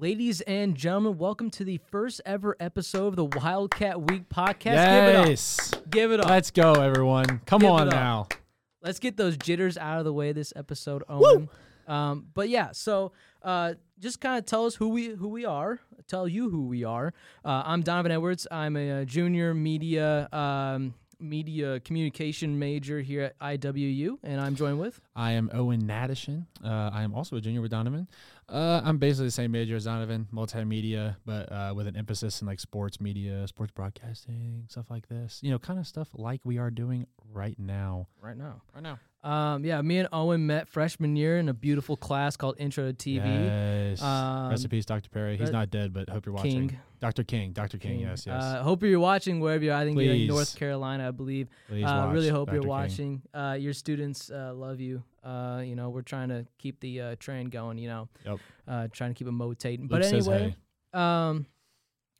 Ladies and gentlemen, welcome to the first ever episode of the Wildcat Week podcast. Give Yes. it up. Give it up. Let's go, everyone. Come Give on now. Let's get those jitters out of the way this episode, Owen. Um, but yeah, so uh, just kind of tell us who we who we are. Tell you who we are. Uh, I'm Donovan Edwards. I'm a, junior media um, media communication major here at IWU, and I'm joined with. I am Owen Hnatyshyn. Uh, I am also a junior with Donovan. Uh, I'm basically the same major as Donovan, multimedia, but uh, with an emphasis in like sports media, sports broadcasting, stuff like this. You know, kind of stuff like we are doing right now. Right now. Right now. Um, yeah, me and Owen met freshman year in a beautiful class called Intro to TV. Yes. Um, peace, Dr. Perry. He's not dead, but hope you're watching. King. Dr. King. Dr. King. Yes. Yes. Uh, hope you're watching wherever you're. I think you're in North Carolina, I believe. Please uh, watch really hope Dr. you're King. watching. Uh, your students uh, love you. Uh, you know, we're trying to keep the uh, train going. You know, Yep. uh, trying to keep it motivating. Luke But says anyway, hey. um,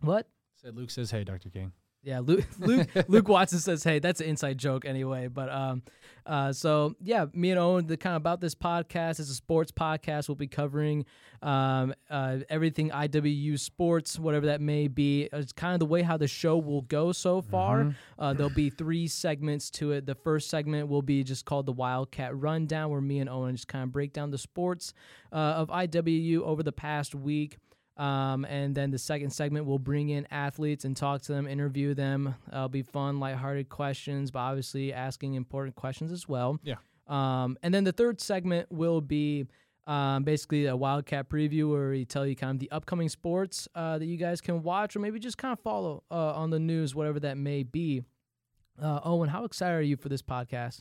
what? Said Luke says hey, Dr. King. Yeah, Luke, Luke, Luke Watson says, "Hey, that's an inside joke anyway." But um, uh, so yeah, me and Owen, the kind of about this podcast. It's a sports podcast. We'll be covering um, uh, everything IWU sports, whatever that may be. It's kind of the way how the show will go so far. Mhm. Uh, there'll be three segments to it. The first segment will be just called the Wildcat Rundown, where me and Owen just kind of break down the sports uh, of IWU over the past week. Um, and then the second segment, we'll bring in athletes and talk to them, interview them. Uh, it'll be fun, lighthearted questions, but obviously asking important questions as well. Yeah. Um, and then the third segment will be um, basically a Wildcat preview where we tell you kind of the upcoming sports uh, that you guys can watch or maybe just kind of follow uh, on the news, whatever that may be. Uh, Owen, how excited are you for this podcast?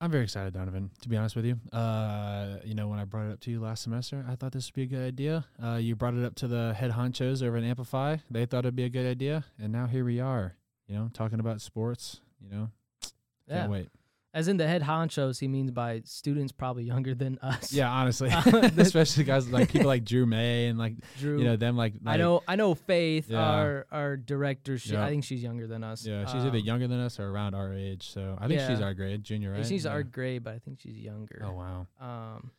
I'm very excited, Donovan. To be honest with you, uh, you know, when I brought it up to you last semester, I thought this would be a good idea. Uh, you brought it up to the head honchos over at Amplify. They thought it'd be a good idea, and now here we are. You know, talking about sports. You know, can't Yeah. wait. As in the head honchos, he means by students probably younger than us. Yeah, honestly, Uh, especially guys like people like Drew May and like Drew. you know them like, I know. I know. Faith, Yeah. our our director. She, Yeah. I think she's younger than us. Yeah, she's either Um, younger than us or around our age. So I think she's our grade, junior, right? She's yeah. our grade, but I think she's younger. Oh wow. Um.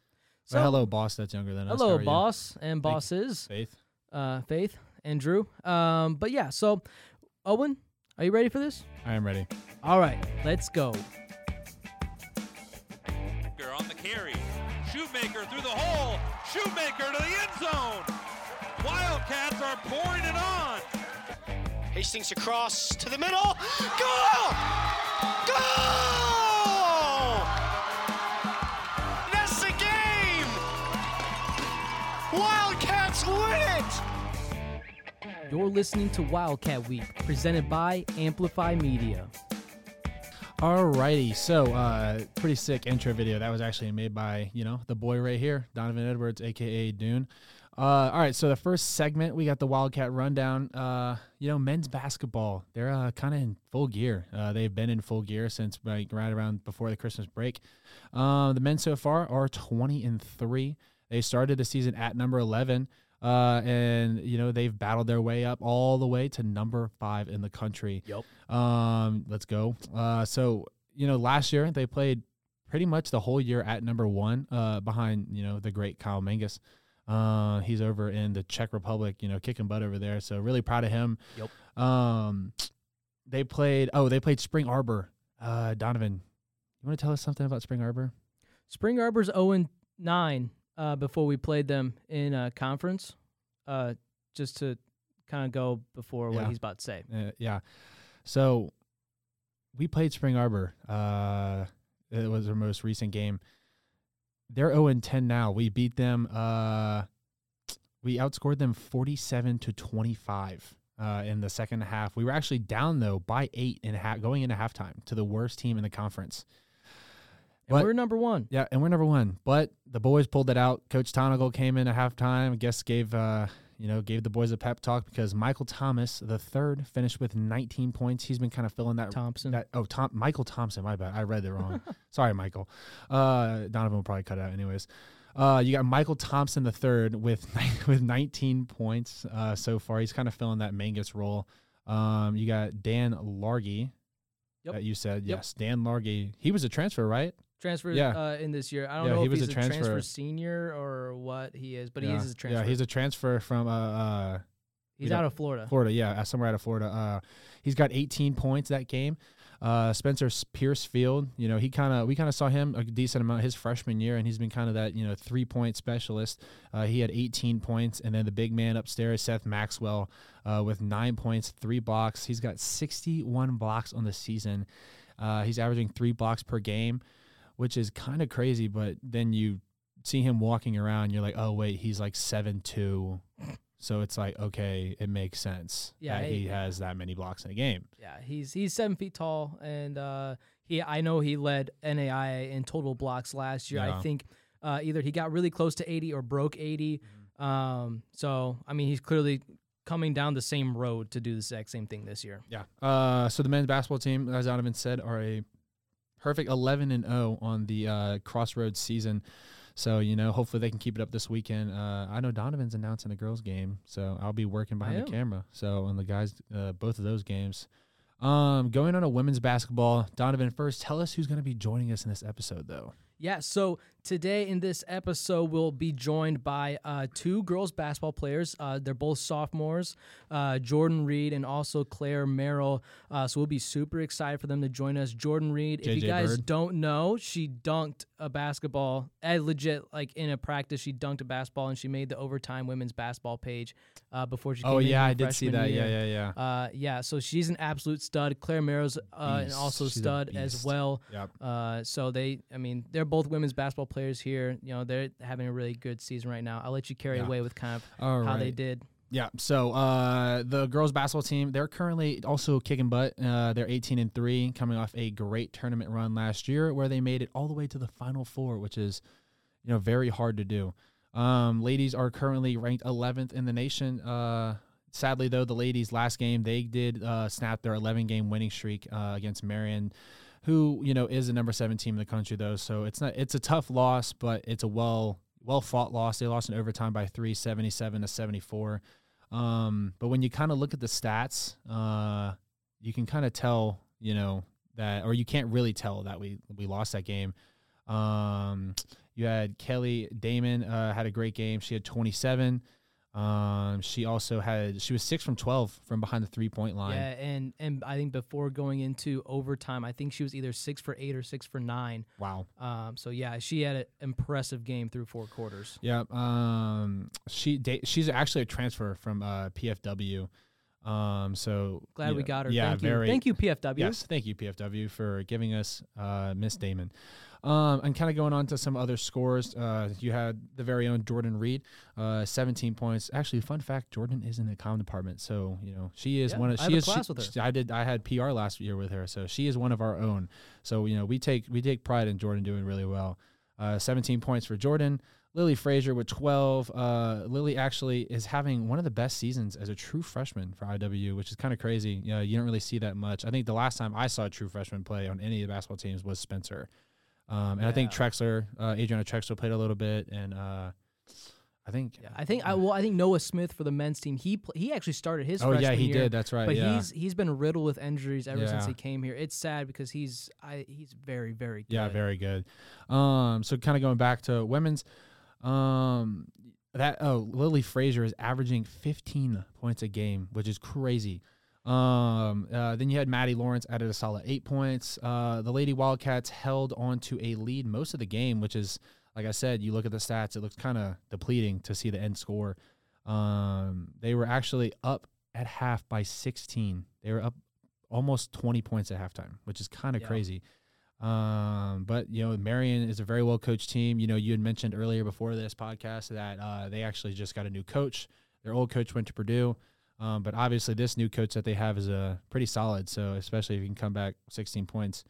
So hello, boss. That's younger than us. Hello, are you? boss and bosses. Faith. Uh, Faith and Drew. Um. But yeah. So, Owen, are you ready for this? I am ready. All right. Let's go. Shoemaker to the end zone. Wildcats are pouring it on. Hastings across to the middle. Goal! Goal! That's the game! Wildcats win it! You're listening to Wildcat Week, presented by Amplify Media. Alrighty, so uh, pretty sick intro video. That was actually made by you know the boy right here, Donovan Edwards, aka Dune. Uh, all right, so the first segment we got the Wildcat rundown. Uh, you know, men's basketball, they're uh, kind of in full gear. Uh, they've been in full gear since like right around before the Christmas break. Uh, the men so far are twenty and three. They started the season at number eleven. Uh, and you know they've battled their way up all the way to number five in the country. Yep. Um, let's go. Uh, so you know, last year they played pretty much the whole year at number one, uh, behind you know the great Kyle Mangas. Uh, he's over in the Czech Republic, you know, kicking butt over there. So really proud of him. Yep. Um, they played. Oh, they played Spring Arbor. Uh, Donovan, you want to tell us something about Spring Arbor? Spring Arbor's 0 and 9 uh, before we played them in a conference. Uh, just to kind of go before what Yeah. he's about to say. Uh, yeah. So we played Spring Arbor. Uh, it was our most recent game. They're 0 and 10 now. We beat them. Uh, we outscored them 47 to 25 uh, in the second half. We were actually down though by eight and a half going into halftime to the worst team in the conference. And But- we're number one. Yeah, and we're number one. But the boys pulled it out. Coach Tonagel came in at halftime. I guess gave uh, you know, gave the boys a pep talk because Michael Thomas, the third, finished with 19 points. He's been kind of filling that Thompson. that oh Tom Michael Thompson, my bad. I read it wrong. Sorry, Michael. Uh Donovan will probably cut out anyways. Uh, you got Michael Thompson the third with with 19 points uh, so far. He's kind of filling that Mangas role. Um, you got Dan Largy. Yep. That you said Yep. yes, Dan Largy. He was a transfer, right? Transferred Yeah. uh, in this year. I don't Yeah, know he if was he's a transfer. transfer. senior or what he is, but he is a transfer. Yeah, he's a transfer from uh, uh he's out don't- of Florida. Florida. Yeah, uh, somewhere out of Florida. Uh, he's got 18 points that game. Uh, Spencer Pierce Field, you know, he kind of we kind of saw him a decent amount his freshman year, and he's been kind of that you know three point specialist. Uh, he had 18 points, and then the big man upstairs, Seth Maxwell, uh, with nine points, three blocks. He's got 61 blocks on the season. Uh, he's averaging three blocks per game, which is kind of crazy. But then you see him walking around, you're like, oh wait, he's like seven two. So it's like, okay, it makes sense Yeah, that hey, he has that many blocks in a game. Yeah, he's he's seven feet tall, and uh, he I know he led NAIA in total blocks last year. I think uh, either he got really close to 80 or broke 80. Um, so I mean, he's clearly coming down the same road to do the exact same thing this year. Yeah. Uh, so the men's basketball team, as Donovan said, are a perfect 11 and 0 on the uh, Crossroads season. So you know, hopefully they can keep it up this weekend. Uh, I know Donovan's announcing the girls' game, so I'll be working behind the camera. So on the guys, uh, both of those games. Um, going on a women's basketball, Donovan. First, tell us who's going to be joining us in this episode, though. Yeah, so today in this episode, we'll be joined by uh, two girls basketball players. Uh, they're both sophomores, uh, Jordan Reid and also Klair Merrell. Uh, so we'll be super excited for them to join us. Jordan Reid, if you guys Bird. don't know, she dunked a basketball, eh, legit, like in a practice, she dunked a basketball and she made the overtime women's basketball page uh, before she came Oh yeah, I did see that. year. Yeah, yeah, yeah. Uh, yeah, so she's an absolute stud. Klair Merrell's uh, and also She's stud as well. Yep. Uh, so they, I mean, they're both women's basketball players here. You know, they're having a really good season right now. I'll let you carry Yeah. away with kind of All how right. they did. Yeah. So uh, the girls basketball team, they're currently also kicking butt. Uh, they're 18 and three, coming off a great tournament run last year where they made it all the way to the final four, which is, you know, very hard to do. Um, ladies are currently ranked 11th in the nation. Uh, sadly, though, the ladies' last game they did uh, snap their 11 game winning streak uh, against Marian. Who you know is the number seven team in the country though, so it's not it's a tough loss, but it's a well well fought loss. They lost in overtime by three, 77 to 74. Um, but when you kind of look at the stats, uh, you can kind of tell, you know, that, or you can't really tell that we we lost that game. Um, you had Kelly Damon uh, had a great game. She had 27. Um, she also had she was six from 12 from behind the three point line. Yeah, and and I think before going into overtime, I think she was either six for eight or six for nine. Wow. Um, so yeah, she had an impressive game through four quarters. Yeah. Um, she da- she's actually a transfer from uh, PFW. Um, so Glad you we got her. Yeah, Thank very. you. Thank you, PFW. Yes, thank you PFW for giving us uh, Miss Damon. Um, and kind of going on to some other scores, uh, you had the very own Jordan Reid, uh, 17 points. Actually, fun fact: Jordan is in the comm department, so you know she is Yeah, one of she is. class she- with her. she- I did. I had PR last year with her, so she is one of our own. So you know we take we take pride in Jordan doing really well. Uh, 17 points for Jordan. Lily Frazier with 12. Uh, Lily actually is having one of the best seasons as a true freshman for IW, which is kind of crazy. You, know, you don't really see that much. I think the last time I saw a true freshman play on any of the basketball teams was Spencer. Um, and I think Yeah. Trexler, uh, Adriana Trexler played a little bit, and uh, I think. Yeah, I think I well, I think Noah Smith for the men's team. He pl- he actually started his. oh yeah, he year, did. That's right. But yeah. he's he's been riddled with injuries ever since he came here. It's sad because he's I he's very very good. Yeah, very good. Um, so kind of going back to women's, um, that oh Lily Frazier is averaging 15 points a game, which is crazy. Um, uh, then you had Maddie Lawrence added a solid eight points. Uh, the Lady Wildcats held on to a lead most of the game, which is like I said. You look at the stats; it looks kind of depleting to see the end score. Um, they were actually up at half by 16. They were up almost 20 points at halftime, which is kind of Yeah. crazy. Um, but you know, Marian is a very well coached team. You know, you had mentioned earlier before this podcast that uh, they actually just got a new coach. Their old coach went to Purdue, um, but obviously this new coach that they have is uh, pretty solid. So especially if you can come back 16 points.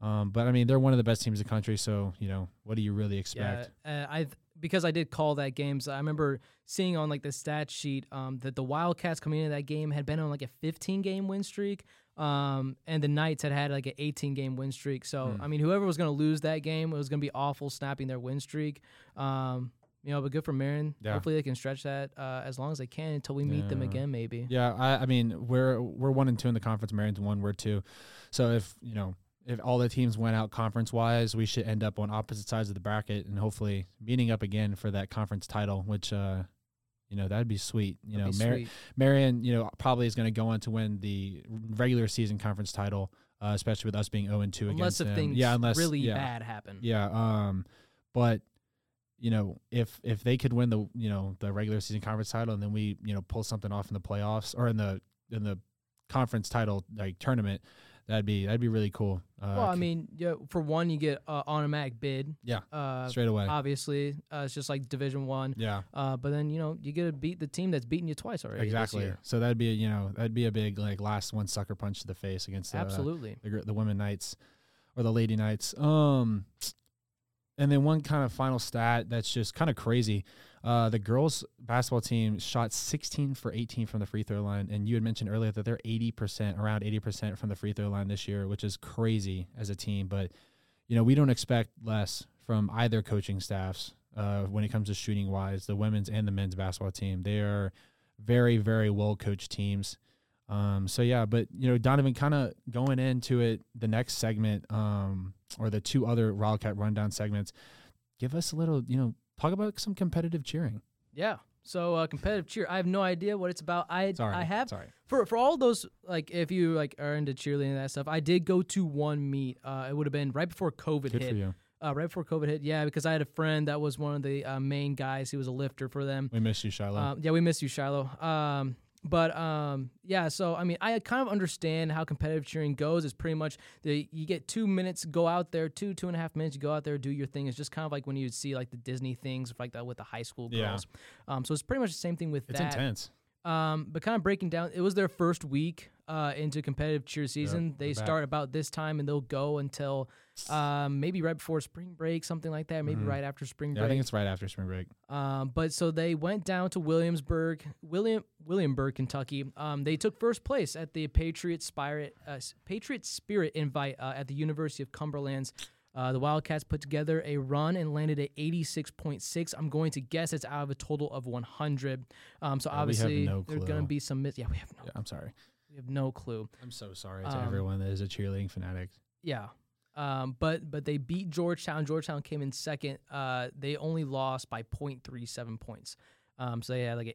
Um, but I mean, they're one of the best teams in the country. So you know, what do you really expect? Yeah, uh, I because I did call that game. So I remember seeing on like the stat sheet um, that the Wildcats coming into that game had been on like a 15 game win streak, um, and the Knights had had like an 18 game win streak. So Hmm. I mean, whoever was going to lose that game, it was going to be awful snapping their win streak. Um, you know, but good for Marian. Yeah. Hopefully they can stretch that uh, as long as they can until we meet them again, maybe. Yeah, I, I mean, we're we're one and two in the conference. Marian's one, we're two. So if you know, if all the teams went out conference wise, we should end up on opposite sides of the bracket and hopefully meeting up again for that conference title, which uh, you know that'd be sweet. You That'd know, Mar- sweet. Marian, you know, probably is going to go on to win the regular season conference title, uh, especially with us being zero and two unless against if them. things yeah, unless really yeah, bad happen. Yeah, um, but you know, if if they could win the you know the regular season conference title and then we you know pull something off in the playoffs or in the in the conference title like tournament, that'd be that'd be really cool. Uh, well, I mean, yeah, for one, you get uh, automatic bid. Yeah, Uh, straight away. obviously, uh, it's just like Division One. yeah, Uh, but then you know you get to beat the team that's beaten you twice already. exactly. So that'd be a, you know that'd be a big like last one sucker punch to the face against the, Absolutely. the the women knights or the lady knights. Um, and then one kind of final stat that's just kind of crazy. Uh, the girls basketball team shot 16 for 18 from the free throw line, and you had mentioned earlier that they're 80 percent, around 80 percent from the free throw line this year, which is crazy as a team. But you know we don't expect less from either coaching staffs uh, when it comes to shooting wise. The women's and the men's basketball team, they are very very well coached teams. Um, so yeah, but you know, Donovan kind of going into it, the next segment, um, or the two other Wildcat rundown segments, give us a little, you know, talk about some competitive cheering. Yeah. So uh, competitive cheer. I have no idea what it's about. I Sorry, I have sorry. for for all those like if you like are into cheerleading and that stuff. I did go to one meet. Uh, it would have been right before COVID Good hit. for you. Uh, right before COVID hit. Yeah, because I had a friend that was one of the uh, main guys. He was a lifter for them. We miss you, Shiloh. Um, yeah, we miss you, Shiloh. Um, but um, yeah, so I mean, I kind of understand how competitive cheering goes. It's pretty much the you get two minutes, go out there, two two and a half minutes, you go out there, do your thing. It's just kind of like when you see like the Disney things like that with the high school girls. Yeah. Um, so it's pretty much the same thing with it's that. It's intense. Um, but kind of breaking down, it was their first week uh, into competitive cheer season. they they're back. start about this time and they'll go until um, maybe right before spring break, something like that. Maybe Mhm. right after spring Yeah, break. I think it's right after spring break. Um, but so they went down to Williamsburg, William Williamburg, Kentucky. Um, they took first place at the Patriot Spirit uh, Patriot Spirit Invite uh, at the University of Cumberland's. Uh, the Wildcats put together a run and landed at 86.6. I'm going to guess it's out of a total of 100. Um, so Yeah, obviously no there's going to be some miss. Yeah, we have no, Yeah, I'm sorry. we have no clue. I'm so sorry to Um, everyone that is a cheerleading fanatic. Yeah. Um, but but they beat Georgetown. Georgetown came in second. Uh, they only lost by 0.37 points. Um, so they had like an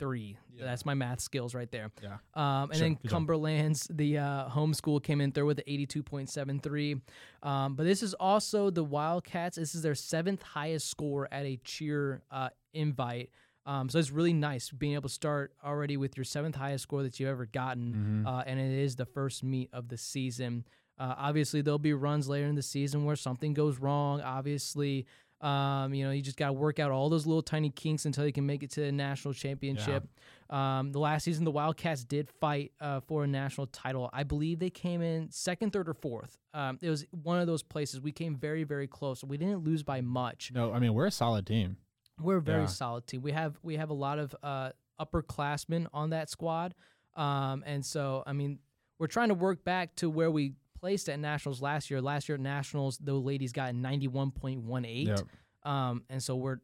86.23. Yeah. That's my math skills right there. Yeah. Um, and Sure, then. Cumberland's the uh, home school came in third with an 82.73. Um, but this is also the Wildcats. This is their seventh highest score at a cheer uh, invite. Um, so it's really nice being able to start already with your seventh highest score that you've ever gotten, Mhm. uh, and it is the first meet of the season. Uh, obviously, there'll be runs later in the season where something goes wrong. Obviously, um, you know you just got to work out all those little tiny kinks until you can make it to the national championship. Um, the last season, the Wildcats did fight uh, for a national title. I believe they came in second, third, or fourth. Um, it was one of those places. We came very, very close. We didn't lose by much. No, I mean we're a solid team. We're a very Yeah. solid team. We have we have a lot of uh, upperclassmen on that squad, um, and so I mean we're trying to work back to where we placed at nationals last year. Last year at nationals, the ladies got ninety one point one eight, Yep. um, and so we're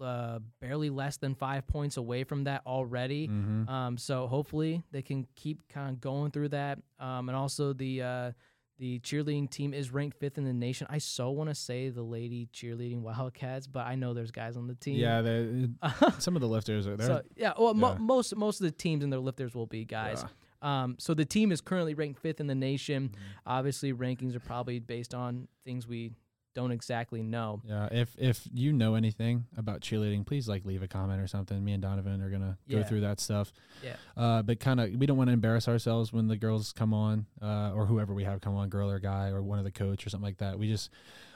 uh, barely less than five points away from that already. Mhm. Um, so hopefully they can keep kind of going through that. Um, and also the uh, the cheerleading team is ranked fifth in the nation. I so want to say the lady cheerleading Wildcats, but I know there's guys on the team. Yeah, they- some of the lifters are there. so yeah, well, mo- most most of the teams and their lifters will be guys. Um, so the team is currently ranked fifth in the nation. Mm-hmm. Obviously, rankings are probably based on things we don't exactly know. Yeah, if if you know anything about cheerleading, please like leave a comment or something. Me and Donovan are gonna go through that stuff. Yeah. Uh, but kind of, we don't want to embarrass ourselves when the girls come on, uh, or whoever we have come on, girl or guy, or one of the coach or something like that. We just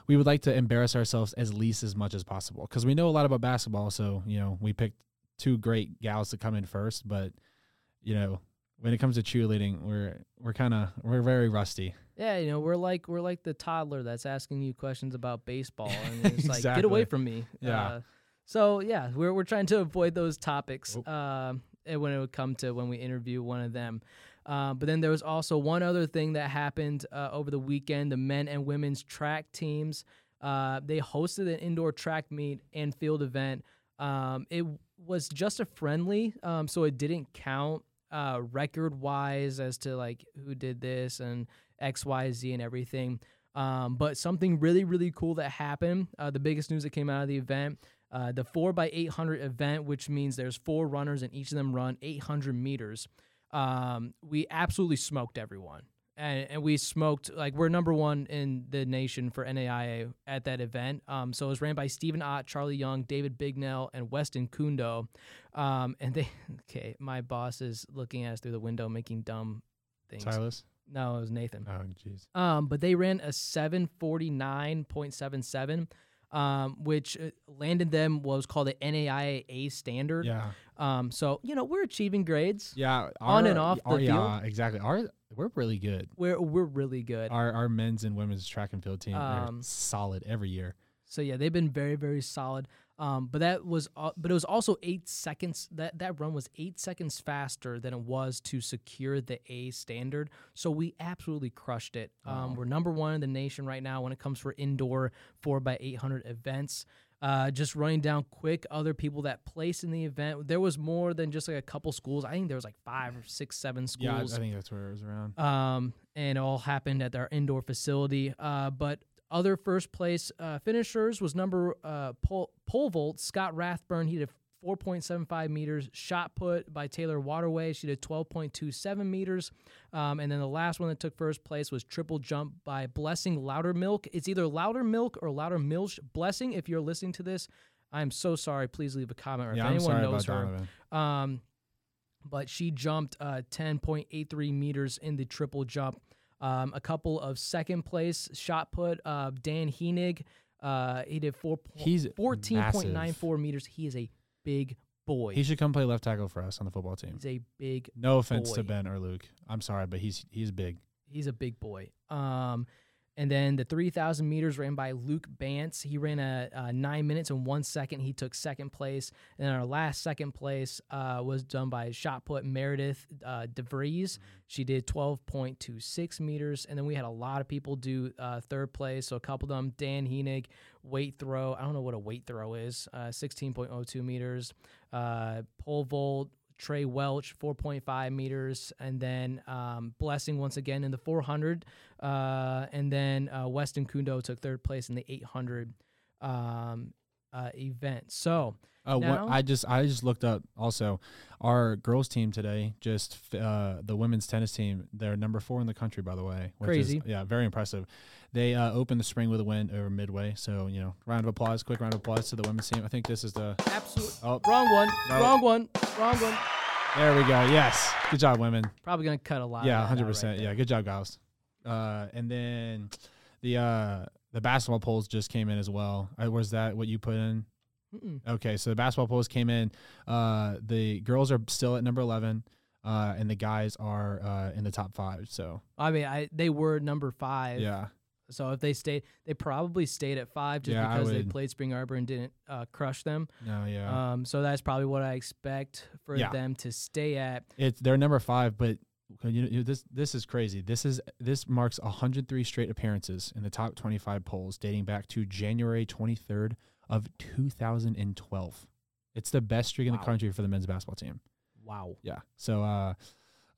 we would like to embarrass ourselves as least as much as possible because we know a lot about basketball. So you know, we picked two great gals to come in first, but you know, when it comes to cheerleading, we're we're kind of we're very rusty. Yeah, you know, we're like we're like the toddler that's asking you questions about baseball, and it's like, get away from me. Yeah. Uh, so yeah, we're we're trying to avoid those topics um, when it would come to when we interview one of them. Uh, but then there was also one other thing that happened uh, over the weekend. The men and women's track teams uh, they hosted an indoor track meet and field event. Um, it was just a friendly, um, so it didn't count uh, record wise as to like who did this and X, Y, Z, and everything. Um, but something really, really cool that happened. Uh, the biggest news that came out of the event. Uh, the four by 800 event, which means there's four runners and each of them run 800 meters. Um, we absolutely smoked everyone and, and we smoked like we're number one in the nation for NAIA at that event. Um, so it was ran by Stephen Ott, Charlie Young, David Bignell, and Weston Kundo. Um, and they okay, my boss is looking at us through the window making dumb things. Silas. No, it was Nathan. Oh, jeez. Um, but they ran a seven forty nine point seven seven. Um, which uh, landed them what was called the NAIA A standard. Yeah. Um, so you know we're achieving grades. Yeah. On and off the our- Yeah, field? exactly. Our we're really good. We're we're really good. Our our men's and women's track and field team are Um, solid every year. So yeah, they've been very very solid. Um, but that was uh, but it was also eight seconds. That that run was eight seconds faster than it was to secure the A standard. So we absolutely crushed it. Um, we're number one in the nation right now when it comes for indoor four by eight hundred events. Uh, just running down quick other people that placed in the event. There was more than just like a couple schools. I think there was like five or six, seven schools. Yeah, I, think that's where it was around. um, and it all happened at our indoor facility. Uh, but other first place uh, finishers was number uh, pole, pole vault Scott Rathburn. He did 4.75 meters. Shot put by Taylor Waterway. She did 12.27 meters. Um, and then the last one that took first place was triple jump by Blessing Loudermilk. It's either Loudermilk or Loudermilch. Blessing, if you're listening to this, I'm so sorry. Please leave a comment or yeah, if I'm anyone knows her. Um, but she jumped uh, 10.83 meters in the triple jump. Um, a couple of second place shot put. Uh, Dan Heenig, uh, he did four, He's 14.94 meters. He is a big boy. He should come play left tackle for us on the football team. He's a big. No offense to. Ben or Luke. I'm sorry, but he's he's big. He's a big boy. Um, and then the 3,000 meters ran by Luke Bantz. He ran a, a nine minutes and one second. He took second place. And then our last second place uh, was done by shot put Meredith uh, DeVries. She did 12.26 meters. And then we had a lot of people do uh, third place. So a couple of them, Dan Heenig, weight throw. I don't know what a weight throw is. Uh, 16.02 meters. Uh, pole vault, Trey Welch, 4.5 meters, and then um, Blessing once again in the 400, uh, and then uh, Weston Kundo took third place in the 800 um, uh, event. So Oh, Now- I just I just looked up also our girls team today. Just uh, the women's tennis team. They're number four in the country, by the way. Which Crazy. Is, yeah, very impressive. They uh, opened the spring with a win over Midway. So you know, round of applause, quick round of applause to the women's team. I think this is the. absolute Oh, wrong one, No. wrong one, wrong one. there we go. Yes, good job, women. Probably gonna cut a lot. Yeah, of that out hundred right percent. there. Yeah, good job, guys. Uh, and then the uh the basketball polls just came in as well. Uh, was that what you put in? Mm-mm. Okay, so the basketball polls came in. Uh, the girls are still at number eleven, uh, and the guys are uh, in the top five. So I mean, I they were number five. yeah, So if they stayed, they probably stayed at five just Yeah, I because they would- played Spring Arbor and didn't uh, crush them. no, yeah, Um, so that's probably what I expect for Yeah. them to stay at. it's they're number five, but. You know, this this is crazy. This is this marks 103 straight appearances in the top 25 polls dating back to January 23rd of 2012. It's the best streak in the Wow. country for the men's basketball team. Wow. Yeah. So uh,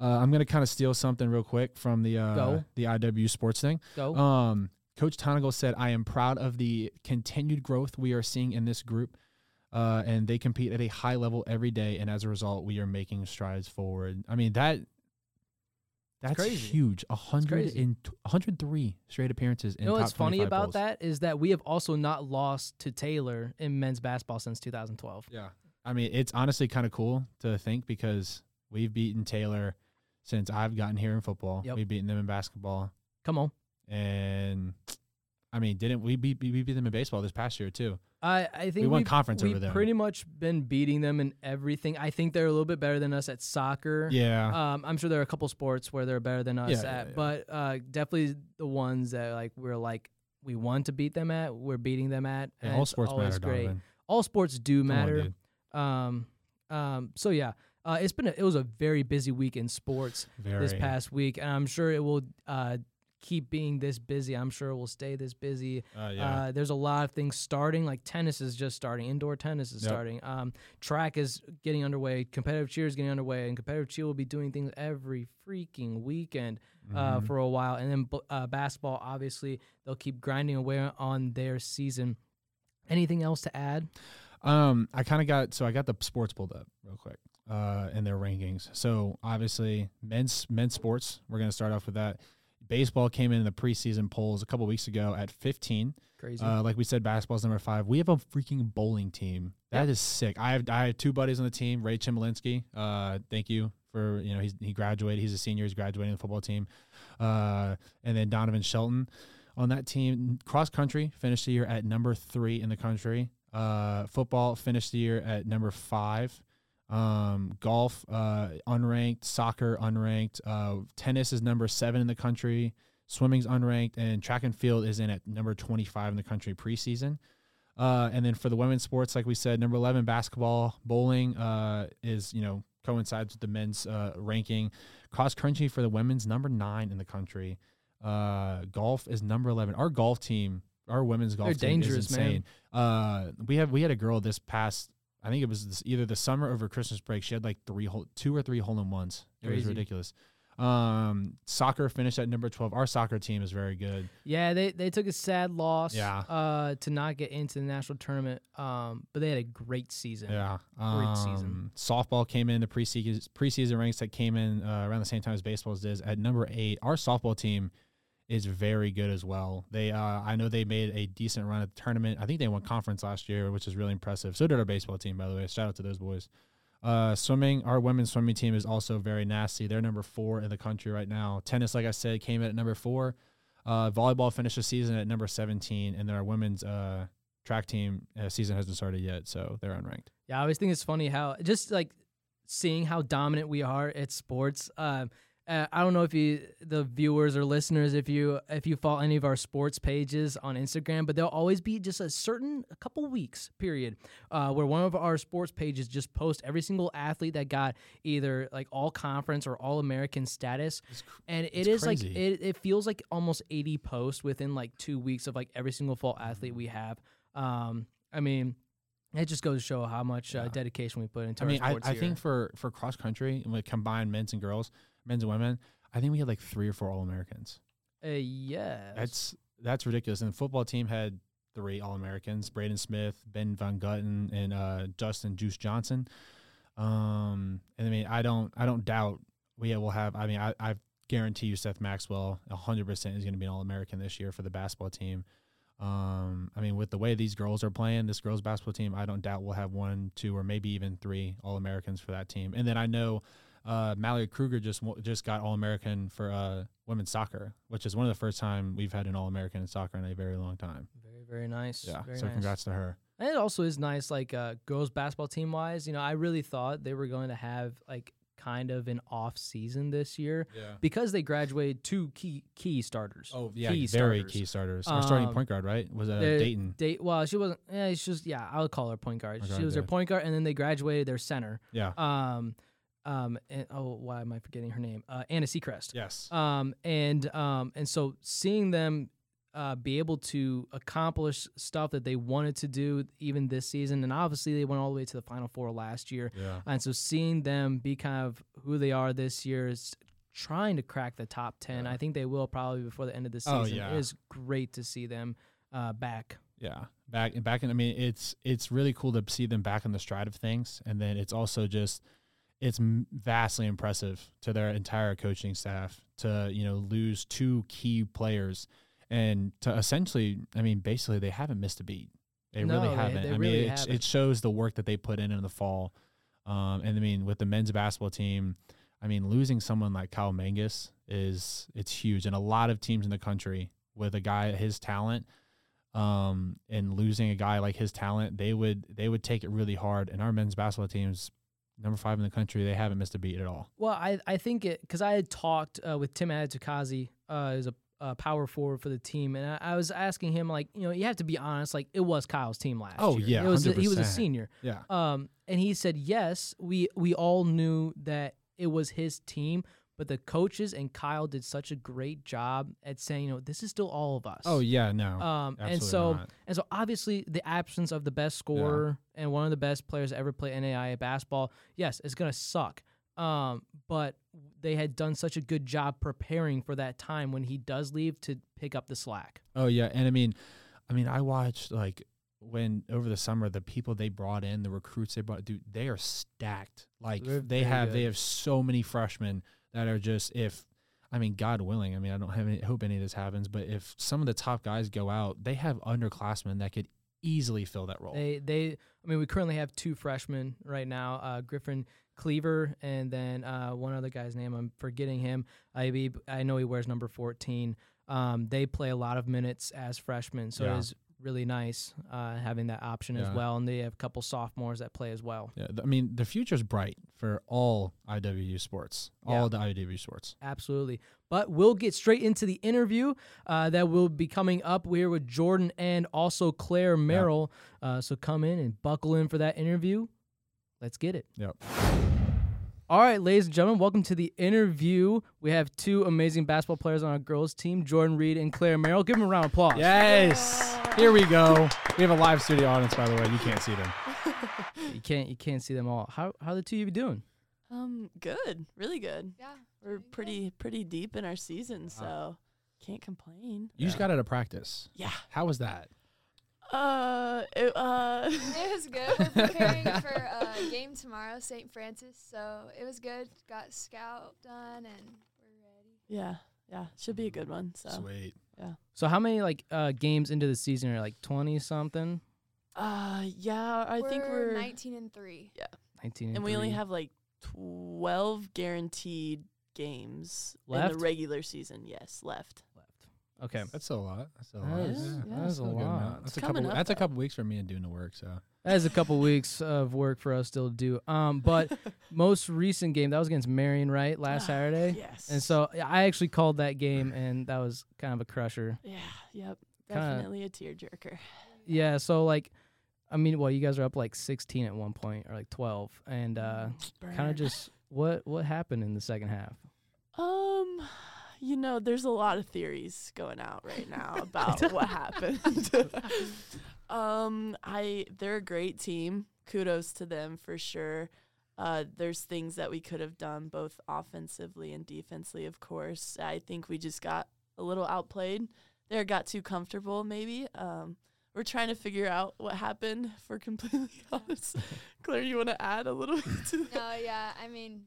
uh, I'm gonna kind of steal something real quick from the uh, the IW sports thing. Go. Um, Coach Tonagel said, "I am proud of the continued growth we are seeing in this group, uh, and they compete at a high level every day, and as a result, we are making strides forward." I mean that. That's huge. A hundred crazy. and 103 straight appearances in You know what's funny about polls. that is that we have also not lost to Taylor in men's basketball since 2012. Yeah. I mean, it's honestly kind of cool to think because we've beaten Taylor since I've gotten here in football. Yep. We've beaten them in basketball. Come on. And I mean, didn't we beat, we beat them in baseball this past year too? I, I think won we've- conference over them. pretty much been beating them in everything. I think they're a little bit better than us at soccer. Yeah. Um, I'm sure there are a couple sports where they're better than us Yeah, at, yeah, yeah. but uh, definitely the ones that like we're like we want to beat them at, we're beating them at. And all sports matter, great. Donovan. All sports do Come on, matter. um, um, so yeah, uh, it's been a, it was a very busy week in sports Very. this past week, and I'm sure it will uh, keep being this busy. I'm sure it will stay this busy. Uh, yeah. Uh, there's a lot of things starting, like tennis is just starting, indoor tennis is Yep. starting, um, track is getting underway, competitive cheer is getting underway, and competitive cheer will be doing things every freaking weekend uh, Mhm. for a while. And then uh, basketball, obviously, they'll keep grinding away on their season. Anything else to add? Um, I kind of got so I got the sports pulled up real quick, uh, in their rankings. So obviously, men's men's sports. We're gonna start off with that. Baseball came in the preseason polls a couple weeks ago at 15. Crazy. Uh, like we said, basketball's number five. We have a freaking bowling team. That is sick. I have I have two buddies on the team. Ray Chimalinsky. Uh, thank you for you know he's he graduated. He's a senior. He's graduating the football team. Uh, and then Donovan Shelton on that team. Cross country finished the year at number three in the country. Uh, football finished the year at number five. Um, golf, uh, unranked. Soccer, unranked. Uh, tennis is number seven in the country. Swimming's unranked, and track and field is in at number 25 in the country preseason. Uh, and then for the women's sports, like we said, number 11 basketball, bowling uh, is you know coincides with the men's uh, ranking. Cross country for the women's number nine in the country. Uh, golf is number 11. Our golf team, our women's golf They're team dangerous, is man. insane. Uh, we have we had a girl this past. I think it was this, either the summer over Christmas break. She had like three hole, two or three hole in ones. It was ridiculous. Um, soccer finished at number 12. Our soccer team is very good. Yeah, they, they took a sad loss Yeah. uh, to not get into the national tournament, um, but they had a great season. Yeah. Great season. Um, Softball came in the preseason preseason ranks that came in uh, around the same time as baseball's did at number eight. Our softball team is very good as well. They uh, I know they made a decent run at the tournament. I think they won conference last year, which is really impressive. So did our baseball team, by the way. Shout out to those boys. Uh, swimming, our women's swimming team is also very nasty. They're number four in the country right now. Tennis, like I said, came in at number four. Uh, volleyball finished the season at number 17, and then our women's uh, track team uh, season hasn't started yet, so they're unranked. Yeah, I always think it's funny how just like seeing how dominant we are at sports. Um, uh, I don't know if you, the viewers or listeners, if you if you follow any of our sports pages on Instagram, but there'll always be just a certain a couple weeks period uh, where one of our sports pages just post every single athlete that got either like all conference or all American status, and it's is like it, it feels like almost eighty posts within like two weeks of like every single fall athlete we have. Um, I mean. It just goes to show how much uh, dedication we put into I mean, I, sports I think for for cross country, and with combined men's and girls, men's and women, I think we had like three or four All Americans. uh, yeah, That's that's ridiculous. And the football team had three All Americans: Braden Smith, Ben Van Gutten, and uh, Justin Juice Johnson. Um, and I mean, I don't I don't doubt we will have. I mean, I I guarantee you, Seth Maxwell, hundred percent is going to be an All American this year for the basketball team. Um, I mean, with the way these girls are playing, this girls basketball team, I don't doubt we'll have one, two, or maybe even three All Americans for that team. And then I know uh, Mallory Kruger just just got All American for uh, women's soccer, which is one of the first time we've had an All American in soccer in a very long time. very very nice. Yeah, very so nice. congrats to her. And it also is nice, like uh, girls basketball team wise. You know, I really thought they were going to have like kind of an off season this year Yeah. because they graduated two key key starters. Oh yeah, key very starters. key starters. Our starting Um, point guard, right? Was uh, they're- Dayton. Date well, she wasn't. Yeah, she's just yeah. I would call her point guard. She was their point guard, and then they graduated their center. Yeah. Um, um, and, oh, why am I forgetting her name? Uh, Anna Seacrest. yes. Um, and um, and so seeing them uh, be able to accomplish stuff that they wanted to do even this season, and obviously they went all the way to the Final Four last year, yeah. and so seeing them be kind of who they are this year is trying to crack the top ten. Yeah. I think they will probably before the end of the season. Oh, season. yeah. It is great to see them uh, back. Yeah, back and back in. I mean, it's it's really cool to see them back in the stride of things, and then it's also just it's vastly impressive to their entire coaching staff to you know lose two key players and to essentially, I mean, basically they haven't missed a beat. They No, really haven't. they I mean, really it, it shows the work that they put in in the fall. Um, and I mean, with the men's basketball team, I mean, losing someone like Kyle Mangas is it's huge, and a lot of teams in the country with a guy his talent, um, and losing a guy like his talent, they would they would take it really hard. And our men's basketball team's number five in the country. They haven't missed a beat at all. Well, I I think it because I had talked uh, with Tim Adatukazi, uh, who's a, a power forward for the team, and I, I was asking him like, you know, you have to be honest, like it was Kyle's team last Oh, year. yeah, it was a- he was a senior. Yeah. Um, and he said yes, we we all knew that it was his team, but the coaches and Kyle did such a great job at saying, you know, this is still all of us. Oh yeah, no. Um, and so not. and so obviously the absence of the best scorer and one of the best players to ever play NAIA basketball, yes, it's gonna suck. Um, but they had done such a good job preparing for that time when he does leave to pick up the slack. Oh yeah, and I mean, I mean, I watched like when over the summer the people they brought in, the recruits they brought, dude, they are stacked. Like They're they very have, they have so many freshmen that are just if. I mean, God willing. I mean, I don't have any, hope any of this happens, but if some of the top guys go out, they have underclassmen that could easily fill that role. They they I mean we currently have two freshmen right now, uh, Griffin Cleaver and then uh, one other guy's name I'm forgetting him. I be I know he wears number 14. Um, they play a lot of minutes as freshmen, so Yeah. it is really nice uh, having that option as well. And they have a couple sophomores that play as well. yeah, I mean, the future's bright for all IWU sports, Yeah. all the IWU sports. Absolutely. But we'll get straight into the interview uh, that will be coming up. We're with Jordan and also Klair Merrell. Uh, so come in and buckle in for that interview. Let's get it. Yep. All right, ladies and gentlemen, welcome to the interview. We have two amazing basketball players on our girls team, Jordan Reid and Klair Merrell. Give them a round of applause. Yes. Here we go. We have a live studio audience, by the way. You can't see them. You can't you can't see them all. How how are the two of you doing? Um, good, really good. Yeah. We're doing good. pretty pretty deep in our season, so can't complain. You just got out of practice. Yeah. How was that? Uh, it, uh, It was good. We're preparing for a game tomorrow, St. Francis. So it was good. Got scout done and we're ready. yeah, yeah, should be a good one. So, Sweet. So how many like uh, games into the season are like twenty something? uh, yeah, I we're think we're 19 and 3. Yeah, Nineteen. and we only have like twelve guaranteed games left? in the regular season. Yes, left. left. Okay. That's a lot. That's a That lot. is- yeah, that that's a still good amount. lot. That's It's a couple. up, That's a couple weeks for me and doing the work. So That is a couple weeks of work for us still to do. Um, but most recent game that was against Marion, right? Last Saturday. Yes. And so I actually called that game, and that was kind of a crusher. yeah, yep, Kinda- definitely a tearjerker. Yeah. So like, I mean, well, you guys are up like 16 at one point, or like 12, and uh, kind of just what what happened in the second half? Um, you know, there's a lot of theories going out right now about what happened. um, I they're a great team. Kudos to them for sure. Uh, there's things that we could have done both offensively and defensively, of course. I think we just got a little outplayed. There got too comfortable, maybe. Um, we're trying to figure out what happened. for completely honest, Klair, you want to add a little bit to that? No, yeah. I mean,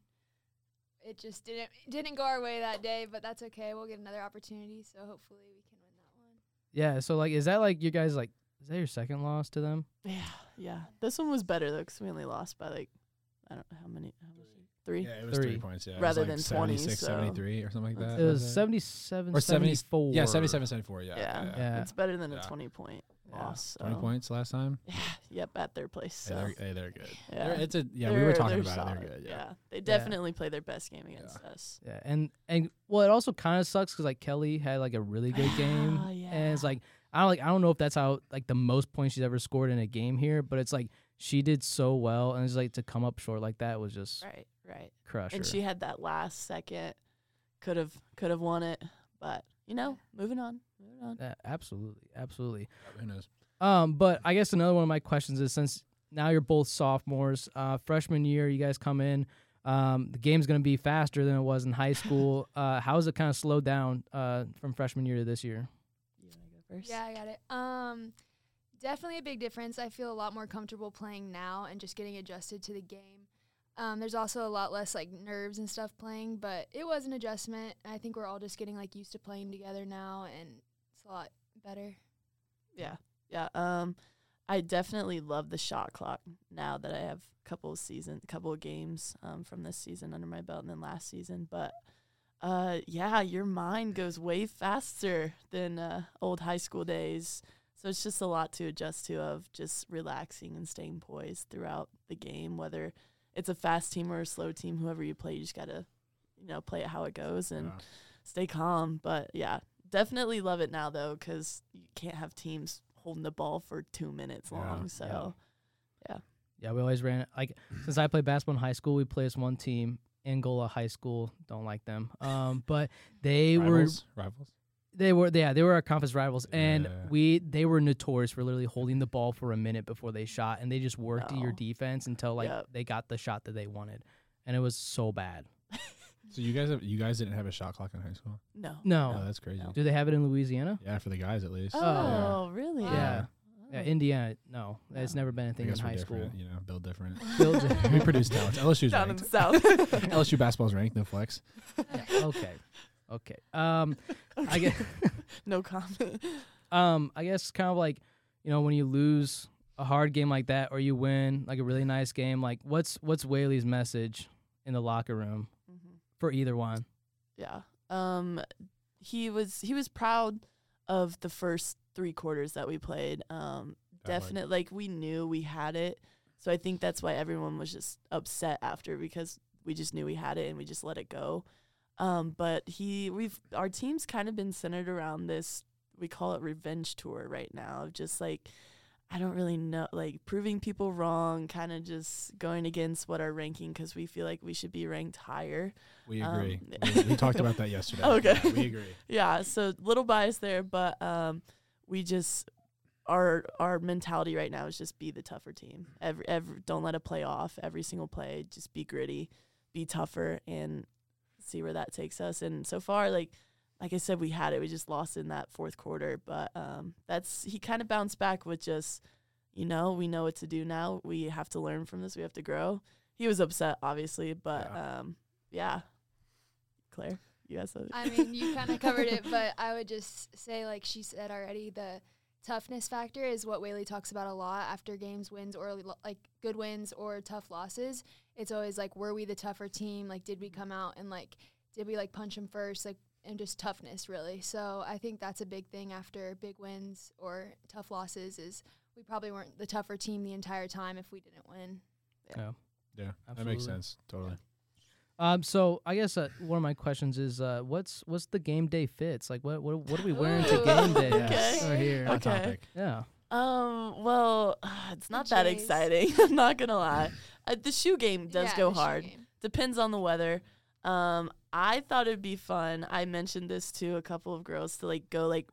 it just didn't it didn't go our way that day, but that's okay. We'll get another opportunity. So hopefully we can win that one. Yeah. So like, is that like you guys like? Is that your second loss to them? Yeah, yeah. This one was better though, 'cause we only lost by like I don't know how many. How much? Three. yeah, it was three, Three. points. Yeah, Rather it was like than 20, 76, so 73 or something like that. It was it? 77, or 74. Yeah, 77, 74. Yeah. Yeah. okay, Yeah. It's better than Yeah. a twenty point Yeah. loss. Twenty points last time. Yeah. Yep. At their place. Hey, they're, hey, they're good. yeah. They're- it's a yeah. We were They're- talking they're about it. They're good. Yeah. They definitely play their best game against us. Yeah, and and well, it also kind of sucks because like Kelly had like a really good game, Ah, and it's like I don't like I don't know if that's how like the most points she's ever scored in a game here, but it's like she did so well, and it's like to come up short like that was just Right. Right. crusher. And she had that last second. Could have. Could have won it. But you know, moving on. Moving on. Yeah, absolutely, absolutely. Who knows? Um, but I guess another one of my questions is since now you're both sophomores, uh, freshman year, you guys come in. Um, the game's going to be faster than it was in high school. uh, how has it kind of slowed down uh, from freshman year to this year? You wanna go first? Yeah, I got it. Um, definitely a big difference. I feel a lot more comfortable playing now and just getting adjusted to the game. Um, there's also a lot less like nerves and stuff playing, but it was an adjustment. I think we're all just getting like used to playing together now, and it's a lot better. Yeah, yeah. Um, I definitely love the shot clock now that I have a couple of season, couple of games um, from this season under my belt and then last season. But uh, yeah, your mind goes way faster than uh, old high school days. So it's just a lot to adjust to of just relaxing and staying poised throughout the game, whether it's a fast team or a slow team, whoever you play, you just gotta, you know, play it how it goes and Yeah. stay calm. But yeah, definitely love it now though, because you can't have teams holding the ball for two minutes Yeah. long. So Yeah, Yeah, we always ran. Like since I played basketball in high school, we played as one team, Angola High School. Don't like them. Um, but they were Rivals? Rivals? they were yeah they were our conference rivals, and Yeah. we they were notorious for literally holding the ball for a minute before they shot, and they just worked your defense until like Yep. they got the shot that they wanted, and it was so bad. So you guys have, you guys didn't have a shot clock in high school? No. No, Oh, that's crazy. No. do they have it in Louisiana? Yeah, for the guys at least. Oh, really? Wow. Yeah. Oh. Yeah, Indiana. No, it's never been a I thing in guess we're high school. you know, build different. Build- we produce talents. LSU's Down in ranked. the south. LSU basketball's ranked, no flex. Yeah, okay, okay. Um, I guess. no comment. um, I guess kind of like, you know, when you lose a hard game like that, or you win like a really nice game, like what's what's Whaley's message in the locker room hmm for either one? Yeah. Um, he was he was proud of the first three quarters that we played. Um, like- like we knew we had it, so I think that's why everyone was just upset after because we just knew we had it and we just let it go. Um, but he we've our team's kind of been centered around this. We call it revenge tour right now. of Just like I don't really know, like proving people wrong, kind of just going against what our ranking because we feel like we should be ranked higher. We Um, agree. we, we talked about that yesterday. Okay. Yeah, we agree. yeah so little bias there but um we just our our mentality right now is just be the tougher team. Every every don't let it play off. Every single play just be gritty be tougher and see where that takes us. And so far like like I said we had it. We just lost in that fourth quarter. But um that's he kind of bounced back with just you know we know what to do now. We have to learn from this. We have to grow. He was upset obviously but Yeah. um yeah. Klair you guys I mean, you kind of covered it, but I would just say, like she said already, the toughness factor is what Whaley talks about a lot after games, wins, or lo- like good wins or tough losses. It's always like, were we the tougher team? Like, did we come out and like, did we like punch them first? Like, and just toughness, really. So I think that's a big thing after big wins or tough losses is we probably weren't the tougher team the entire time if we didn't win. Yeah. Yeah, that makes sense. Totally. Um, so I guess uh, one of my questions is, uh, what's what's the game day fits? Like, what what what are we wearing to game day? Okay. Right here. Hot Okay. topic. Yeah. Um. Well, it's not that exciting. I'm not gonna lie. Uh, the shoe game does Yeah, go hard. game. Depends on the weather. Um. I thought it'd be fun. I mentioned this to a couple of girls to like go like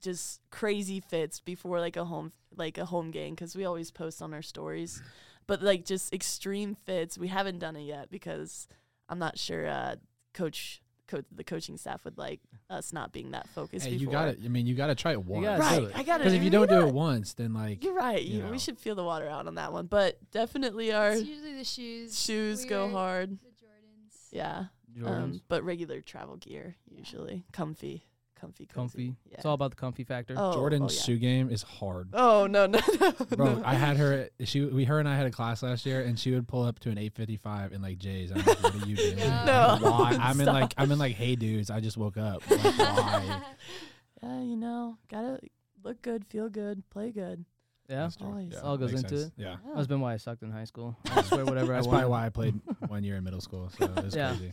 just crazy fits before like a home like a home game because we always post on our stories. But like just extreme fits, we haven't done it yet because I'm not sure. Uh, coach, coach, the coaching staff would like us not being that focused. Hey, you got it. I mean, you got to try it once. gotta Right. it. I got it. Because if you don't do it once, then like You're right. you You know. We should feel the water out on that one, but definitely our It's usually the shoes. shoes We go hard. The Jordans. Yeah, Jordans. um, but regular travel gear usually comfy, comfy, cozy. comfy. Yeah. It's all about the comfy factor. oh, Jordan's oh, yeah. shoe game is hard. Oh no no no, Bro, no. I had her. She, we, her and I had a class last year, and she would pull up to an 8:55 in like J's. I'm like, what are you doing? Yeah. No. Why? I'm in like, I'm in like, hey dudes, I just woke up. Like, why? Yeah, you know, gotta look good, feel good, play good. yeah. That's true. Always. All goes into sense. it. Yeah. Yeah. That's been why I sucked in high school. I swear whatever That's I probably why I played one year in middle school. So it's Yeah. crazy.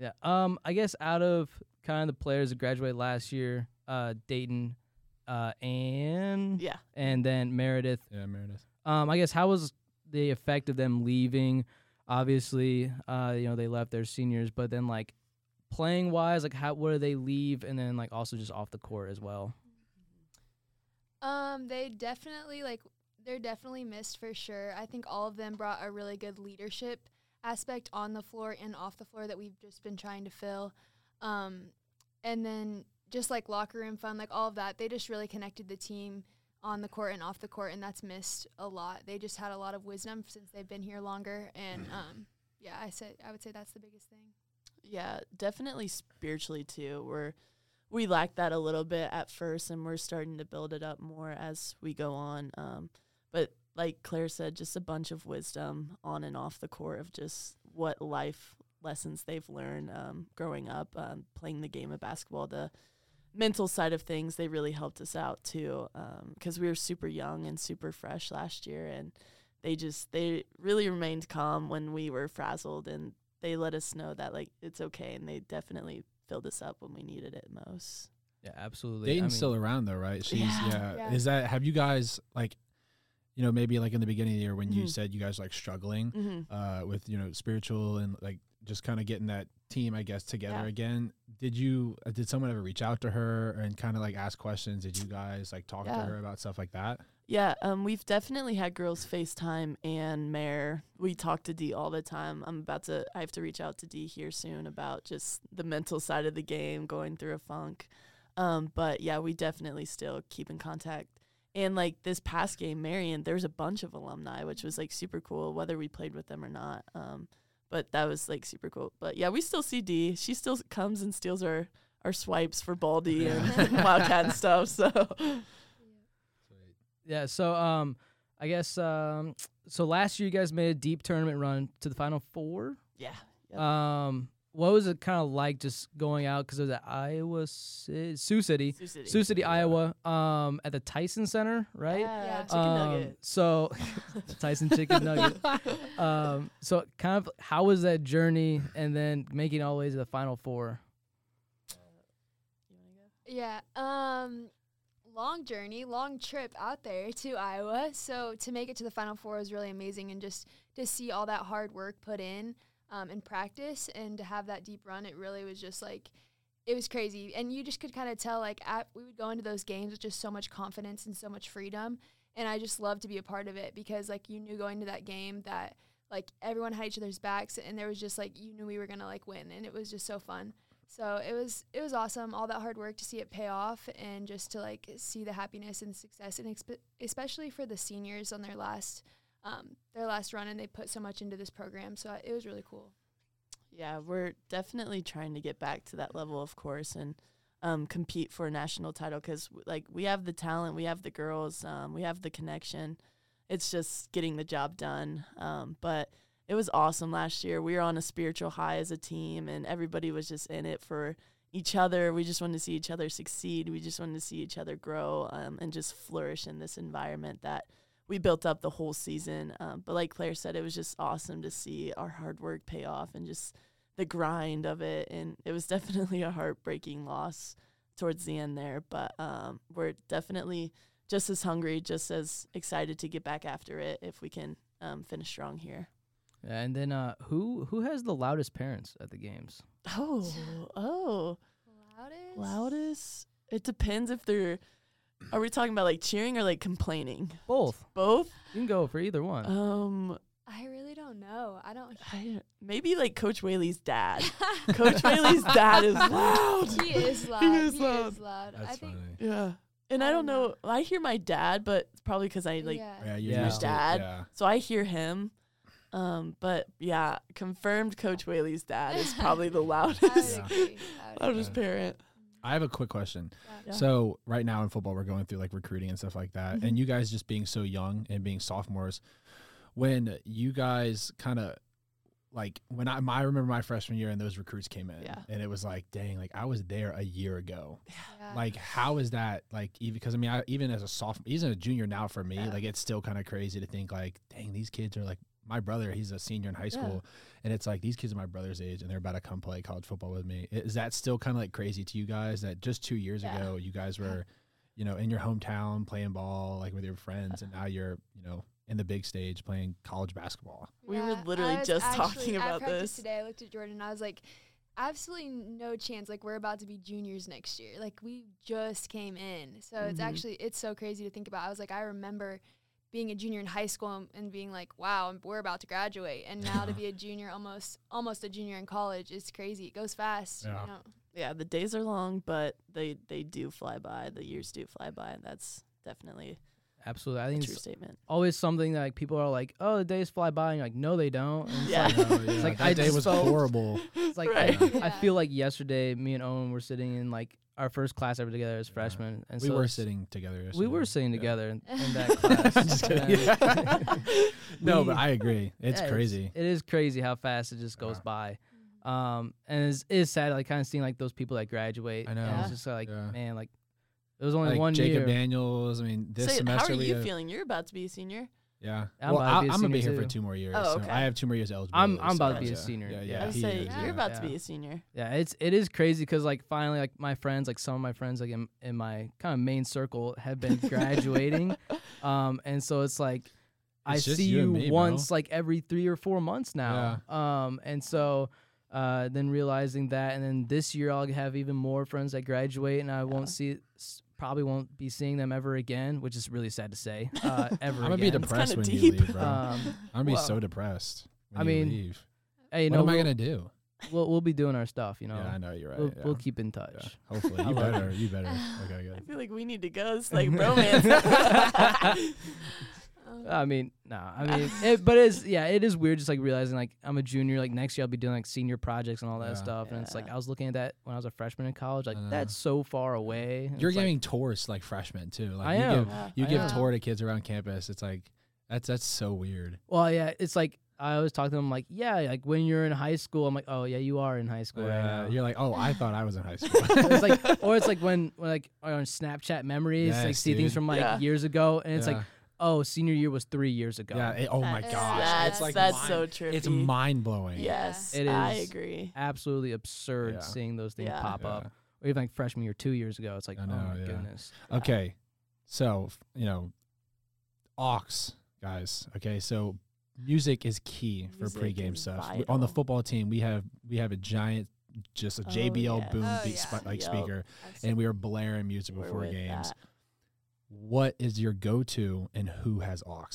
Yeah. Um, I guess out of kind of the players that graduated last year, uh, Dayton, uh, and yeah. and then Meredith. Yeah, Meredith. Um, I guess how was the effect of them leaving? Obviously, uh, you know they left their seniors, but then like playing wise, like how where do they leave, and then like also just off the court as well. Um, they definitely like they're definitely missed for sure. I think all of them brought a really good leadership aspect on the floor and off the floor that we've just been trying to fill. Um, and then just like locker room fun, like all of that, they just really connected the team on the court and off the court, and that's missed a lot. They just had a lot of wisdom since they've been here longer, and um, yeah, I said I would say that's the biggest thing. Yeah, definitely spiritually too. We're we lacked that a little bit at first, and we're starting to build it up more as we go on. Um, but like Klair said, just a bunch of wisdom on and off the court of just what life lessons they've learned um, growing up, um, playing the game of basketball. The mental side of things, they really helped us out too, because we were super young and super fresh last year, and they just they really remained calm when we were frazzled and they let us know that like it's okay and they definitely filled us up when we needed it most. Yeah, absolutely. I Dayton's mean, still around though, right? She's yeah. Yeah. Yeah. Is that have you guys like, you know, maybe like in the beginning of the year when you Mhm. said you guys like struggling Mm-hmm. uh with you know spiritual and like just kind of getting that team, I guess, together Yeah. again. Did you? uh, Did someone ever reach out to her and kind of like ask questions? Did you guys like talk to her about stuff like that? Yeah, um, we've definitely had girls FaceTime and Mare. We talk to D all the time. I'm about to. I have to reach out to D here soon about just the mental side of the game, going through a funk. Um, but yeah, we definitely still keep in contact. And like this past game, Marion, there's a bunch of alumni, which was like super cool, whether we played with them or not. Um, but that was like super cool. But yeah, we still see D. She still comes and steals our our swipes for Baldy and Wildcat and stuff. So Yeah. So um, I guess um, so last year you guys made a deep tournament run to the final four. yeah, Yep. Um, what was it kind of like just going out because it was at Iowa, Ci- Sioux City, Sioux City. Sioux City, Iowa, um, at the Tyson Center, right? Yeah, Yeah. chicken um, nugget. So Tyson chicken nugget. um, so kind of how was that journey, and then making all the way to the final four? Yeah. Um long journey, long trip out there to Iowa. So to make it to the final four was really amazing and just to see all that hard work put in um in practice and to have that deep run, it really was just like it was crazy. And you just could kind of tell like at, we would go into those games with just so much confidence and so much freedom. And I just loved to be a part of it because like you knew going to that game that like everyone had each other's backs and there was just like you knew we were gonna like win and it was just so fun. So it was it was awesome, all that hard work to see it pay off, and just to like see the happiness and success, and expe- especially for the seniors on their last um, their last run, and they put so much into this program. So it was really cool. Yeah, we're definitely trying to get back to that level, of course, and um, compete for a national title because, like, we have the talent, we have the girls, um, we have the connection. It's just getting the job done. Um, but it was awesome last year. We were on a spiritual high as a team, and everybody was just in it for each other. We just wanted to see each other succeed. We just wanted to see each other grow um, and just flourish in this environment that we built up the whole season. Um, but like Klair said, it was just awesome to see our hard work pay off and just the grind of it. And it was definitely a heartbreaking loss towards the end there. But um, we're definitely just as hungry, just as excited to get back after it if we can um, finish strong here. Yeah, and then uh, who who has the loudest parents at the games? Oh, oh, Loudest. loudest. It depends if they're. Are we talking about like cheering or like complaining? Both. Both. You can go for either one. Um, I really don't know. I don't. I, maybe like Coach Whaley's dad. Coach Whaley's dad is loud. he is loud. He is He loud. is loud. I That's think. funny. Yeah. And I, I don't don't know. I hear my dad, but it's probably because I like. yeah. Yeah, you're Yeah. used to it, Dad. Yeah. So I hear him. Um, but yeah, confirmed Coach Whaley's dad is probably the I would loudest, Yeah. agree. I loudest parent. I have a quick question. Yeah. So right now in football, we're going through like recruiting and stuff like that, Mhm. and you guys just being so young and being sophomores, when you guys kind of like when I, I remember my freshman year and those recruits came in, Yeah. and it was like, dang, like I was there a year ago. Yeah. Like, how is that? Like, even because I mean, I, even as a sophomore, even a junior now for me, Yeah. like it's still kind of crazy to think like, dang, these kids are like my brother. He's a senior in high Yeah. school, and it's like these kids are my brother's age, and they're about to come play college football with me. Is that still kind of like crazy to you guys? That just two years Yeah. ago, you guys were, you know, in your hometown playing ball like with your friends, and now you're, you know, in the big stage playing college basketball. We were literally just actually- talking about this. today. I looked at Jordan and I was like, absolutely no chance. Like we're about to be juniors next year. Like we just came in, so it's Mhm. actually it's so crazy to think about. I was like, I remember being a junior in high school and, and being like, wow, we're about to graduate, and now to be a junior, almost almost a junior in college, it's crazy. It goes fast. Yeah. You know? Yeah, the days are long, but they they do fly by. The years do fly by, and that's definitely Absolutely. I a think true it's statement. always something that like people are like, oh, the days fly by, and you're like, no, they don't. And it's Yeah. like, Oh, yeah, like, that I day was felt- horrible. it's like Right. I, Yeah. I feel like yesterday, me and Owen were sitting in like our first class ever together as Yeah. freshmen, and so we so were sitting together. We were sitting Yeah. together in, in that class. Just kidding. and- no, we- but I agree. It's Yeah, crazy. it is crazy how fast it just goes Yeah. by. Um, and it's, it's sad, like kind of seeing like those people that graduate. I and know. it's just like, Yeah. man, like it was only like one Jacob year. Daniels. I mean, this so semester how are you have- feeling? You're about to be a senior. Yeah. I'm well, about to I, be a I'm gonna be senior here for too. two more years. Oh, so okay. I have two more years eligible. I'm- I'm about to be a yeah. senior, Yeah, yeah. yeah. I would he say is, you're yeah. about to be a senior. Yeah, it's it is crazy because like finally like my friends like some of my friends like in, in my kind of main circle have been graduating, um, and so it's like I It's just see you you, and me, bro. once like every three or four months now, um, and so Uh, then realizing that, and then this year I'll have even more friends that graduate, and I won't see, s- probably won't be seeing them ever again, which is really sad to say. Uh, ever I'm gonna be again. depressed kinda you deep. leave, bro. Um, I'm gonna be well, so depressed. When I you mean, leave. hey, you what know, am I we'll, gonna do? we'll we'll be doing our stuff. You know, Yeah, I know you're right. we'll, yeah. we'll keep in Yeah. touch. Hopefully, you better. You better. Okay, good. I feel like we need to go. It's like bromance. I mean, no, I mean, it, but it's yeah, it is weird just like realizing like I'm a junior, like next year I'll be doing like senior projects and all that Yeah. stuff, and it's like I was looking at that when I was a freshman in college, like I know. that's so far away. and You're it's like- giving tours to like freshmen too. Like I you am. give Yeah. you I give am. tour to kids around campus. It's like that's that's so weird. Well, yeah, it's like I always talk to them like, yeah, like when you're in high school, I'm like, oh yeah, you are in high school right Yeah, now. you're like, oh, I thought I was in high school. it's like, or it's like when, when like on Snapchat memories, like Yes, see things dude. from like Yeah. years ago, and it's like, Yeah. Oh, senior year was three years ago. yeah. it- oh my That is- gosh, that's it's like that's mind, so trippy. it's mind blowing. Yes, It I is. agree. absolutely absurd Yeah. seeing those things Yeah. pop Yeah. up. Or even like freshman year, two years ago, it's like, I oh know, my yeah. goodness. Okay, so f- you know, aux guys. Okay, so music is key for Music pregame is stuff. We- On the vital. football team, we have we have a giant, just a Oh, JBL yes. boom Oh, beat yeah. sp- like Yup. speaker, I've and we are blaring music We're before with games. that. What is your go-to, and who has aux?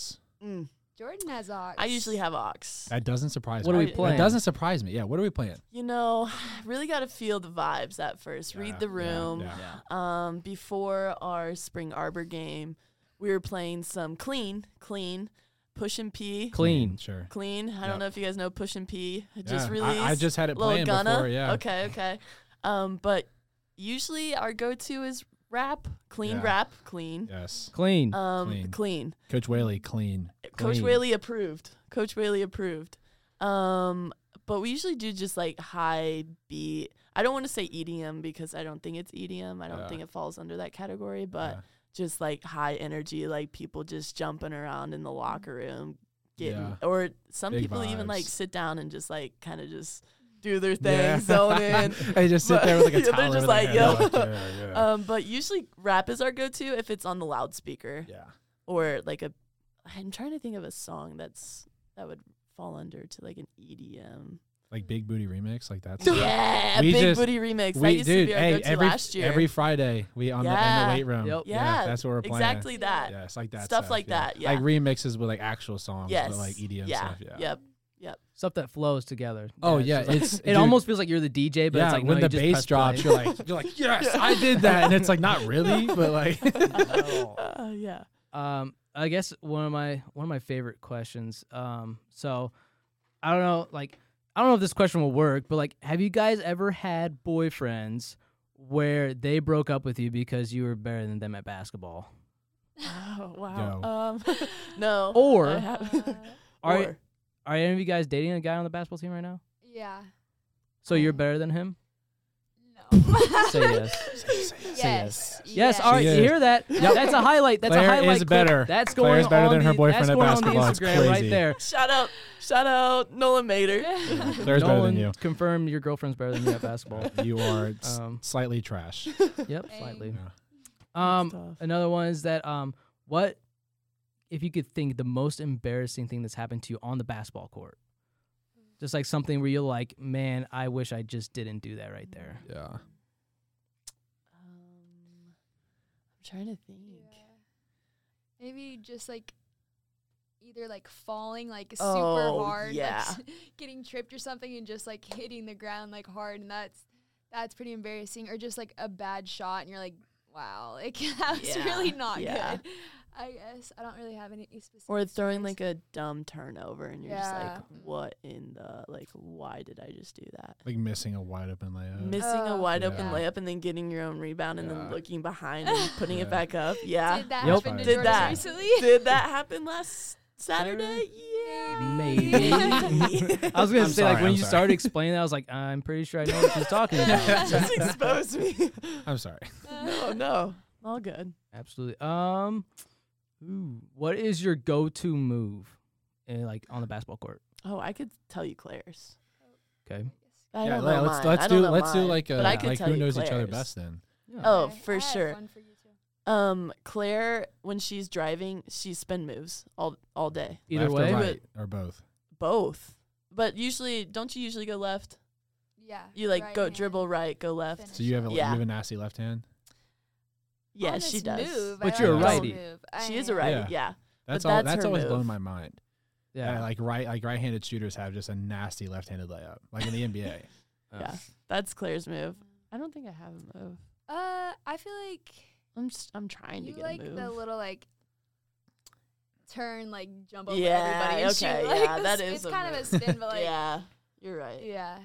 Mm. Jordan has aux. I usually have aux. That doesn't surprise What me. are we That playing? That doesn't surprise me. Yeah, what are we playing? You know, really got to feel the vibes at first. Yeah, Read the room. yeah. Um, before our spring arbor game, we were playing some clean, clean, Pushin P. Clean. sure. Clean. I Yep. don't know if you guys know Pushin P. It Yeah, just I- released. I, just had it Lil playing Gunna. before. Yeah. Okay, okay. Um, but usually our go-to is rap, clean Yeah. rap, clean. Yes. Clean. Um, Clean. clean. Coach Whaley, clean. Coach Clean. Whaley approved. Coach Whaley approved. Um, but we usually do just like high beat. I don't want to say EDM because I don't think it's EDM. I don't Yeah. think it falls under that category, but Yeah. just like high energy, like people just jumping around in the locker room, getting Yeah. or some Big people even like vibes. sit down and just like kind of just do their thing, Yeah. zone in. they just sit But- there with like a yeah, they're towel just like, their head. yo. Like, yeah, yeah. Um, but usually rap is our go-to if it's on the loudspeaker yeah. or like a. I'm trying to think of a song that's that would fall under to like an EDM. Like big booty remix, like that's Yeah, We Big just- Booty remix. that we used to be our Hey, go-to every last year. every Friday we on the in the weight room. Yep. yeah, that's what we're playing. exactly that. Yeah, it's like that Stuff like that, yeah. like remixes with like actual songs, Yes. but like EDM yeah. stuff. Yeah. Yep. Stuff that flows together. Oh it's yeah, just like- it's it dude, almost feels like you're the DJ, but yeah. it's like when no, the bass drops, play. you're like you're like yes, I did that, and it's like not really, but like Uh, yeah. Um, I guess one of my one of my favorite questions. Um, so I don't know, like I don't know if this question will work, but like, have you guys ever had boyfriends where they broke up with you because you were better than them at basketball? Oh wow. Yo. Um, no. Or- I haven't. Uh, Are Or- are any of you guys dating a guy on the basketball team right now? yeah. So you're better than him? No. Say yes. yes. Yes. All right. You hear that? That's a highlight. That's Klair a highlight. is clip. better. That's going Klair's better on than her the- boyfriend that's at going basketball. On the Instagram right crazy. there. shout out, shout out, Nolan Mater. Klair's better than you. confirmed your girlfriend's better than you at basketball. You are s- Um, slightly trash. Yep, slightly. Yeah. Um, another one is that um, what if you could think the most embarrassing thing that's happened to you on the basketball court? Just like something where you're like, man, I wish I just didn't do that right there. Yeah. Um, I'm trying to think. Yeah. Maybe just like either like falling like super Oh, hard, yeah. like getting tripped or something, and just like hitting the ground like hard, and that's that's pretty embarrassing. Or just like a bad shot, and you're like, wow, like that was Yeah, really not yeah. good. I guess I don't really have any specific. Or throwing stories. like a dumb turnover, and you're just like, "What in the like? Why did I just do that?" Like missing a wide open layup. Missing a Oh, wide open layup and then getting your own rebound and then looking behind and putting Yeah. it back up. Yeah. Did that Yep. happen to Did that. recently? Did that happen last Saturday? Yeah. Maybe. I was gonna I'm say like when I'm you sorry. started explaining that, I was like, I'm pretty sure I know what she's talking about. just expose me. I'm sorry. no, no. All good. Absolutely. Um, ooh, what is your go-to move, in, like on the basketball court? Oh, I could tell you Klair's. Okay. I yeah, don't let- know let's mine. let's I do don't let's do mine, like a but I could like tell who you knows each other best then. Yeah. Oh, Okay, for I have sure. one for you too. Um, Klair, when she's driving, she spin moves all all day. Either Left way, or right or both. Both, but usually, don't you usually go left? Yeah. You like right go hand. dribble right, go left. Finish. So you have a, Yeah. you have a nasty left hand. Yeah, she does. Move, But I you're a like this righty. She is a am. righty. Yeah. Yeah. That's But all. that's That's her always move. blown my mind. Yeah. Yeah, like right, like right-handed shooters have just a nasty left-handed layup, like in the NBA. Yeah. That's Klair's move. I don't think I have a move. Uh, I feel like I'm just I'm trying to you get like a move. the little like turn, like jump over Yeah, everybody and okay, shoot. Like, yeah, the that s- is It's a kind of a spin, but like yeah, yeah, you're right. Yeah.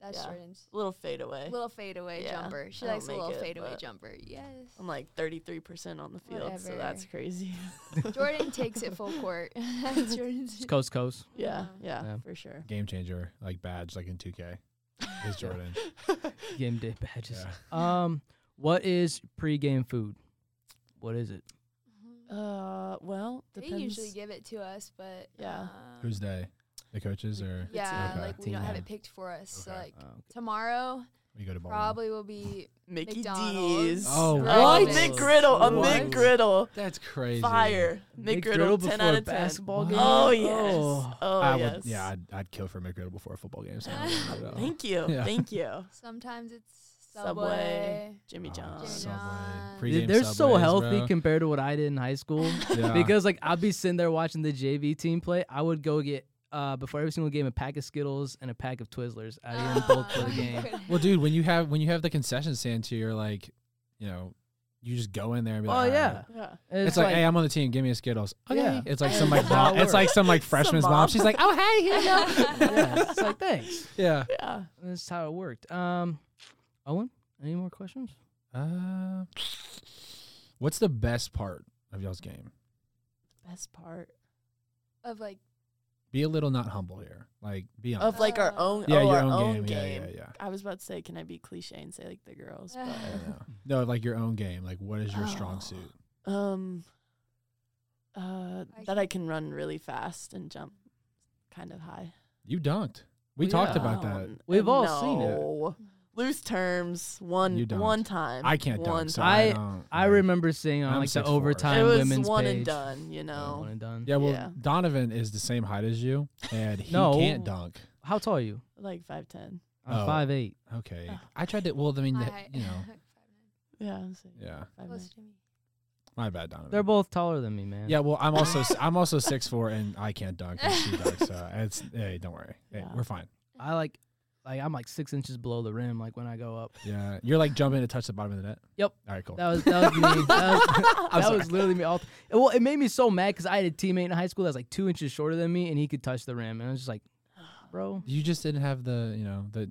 That's Yeah. Jordan's Little fadeaway. little fadeaway Yeah, jumper. She I likes a little it, fadeaway jumper. Yes, I'm like 33% on the field, so that's crazy. Jordan takes it full court. That's Jordan's. It's coast to coast. yeah, Yeah. yeah, Yeah. for sure. Game changer, like badge, like in 2K, is Jordan. Game day badges. Yeah. Um, what is pregame food? What is it? Uh, well, They usually give it to us, but Yeah. um, Who's they? The coaches or Yeah, Okay. like we don't have Team. it picked for us. So like Oh, okay. tomorrow we go to Baldwin? probably will be Mickey McDonald's. D's. Oh, Oh, what? McGriddle, a What? McGriddle. That's crazy. Fire. McGriddle, 10 out of 10. basketball game. Oh, yes. Oh. Oh, I yes. would, yeah, I'd, I'd kill for a McGriddle before a football game. So I don't know. Thank you. Yeah. Thank you. sometimes it's Subway. Subway. Jimmy Oh, John's. Jimmy Subway. Pre-game Dude, they're so Subways, healthy bro. compared to what I did in high school. Yeah. because like I'd be sitting there watching the JV team play. I would go get uh before every single game a pack of Skittles and a pack of Twizzlers. I didn't both for the game. Well, dude, when you have when you have the concession stand too, you're like, you know, you just go in there and be like, Oh like, yeah. "All right." Yeah. It's, like, hey, I'm on the team. Give me a Skittles. Okay. Yeah. It's like some like mom, it's like some like freshman's mom. mom. She's like, oh hey, here you go. yeah, it's like thanks. yeah. Yeah. That's how it worked. Um, Owen, any more questions? Uh, what's the best part of y'all's game? Best part of like Be a little not humble here. Like be honest. of like our Uh, own, yeah, oh, your our own, own game. game. Yeah, yeah, yeah. I was about to say, can I be cliche and say like the girls? Yeah. yeah. No, like your own game. Like what is your strong Oh. suit? Um, uh, I that I can run really fast and jump kind of high. You dunked. We Well, talked about that. We've all no. seen it. Loose terms, one You don't. one time. I can't one dunk. So time. I, I- don't, I like- remember seeing on I'm like the 6'4". overtime it was women's one page. and done. You Yeah, know. one and done. Yeah, well, Yeah. Donovan is the same height as you, and he No. can't dunk. How tall are you? like five ten. I'm Oh. five eight. Okay, Oh. I tried to. Well, I mean, my the- height. you know, Yeah. I was like yeah, five Close nine. to me. my bad, Donovan. They're both taller than me, man. Yeah, well, I'm also s- I'm also six four, and I can't dunk, and she dunks. So it's hey, don't worry, hey, Yeah. we're fine. I like, like I'm like six inches below the rim. Like when I go up. Yeah, you're like jumping to touch the bottom of the net. Yep. All right, cool. That was that was me. That was, that was literally me. All well, it made me so mad because I had a teammate in high school that was like two inches shorter than me, and he could touch the rim, and I was just like, bro, You just didn't have the you know the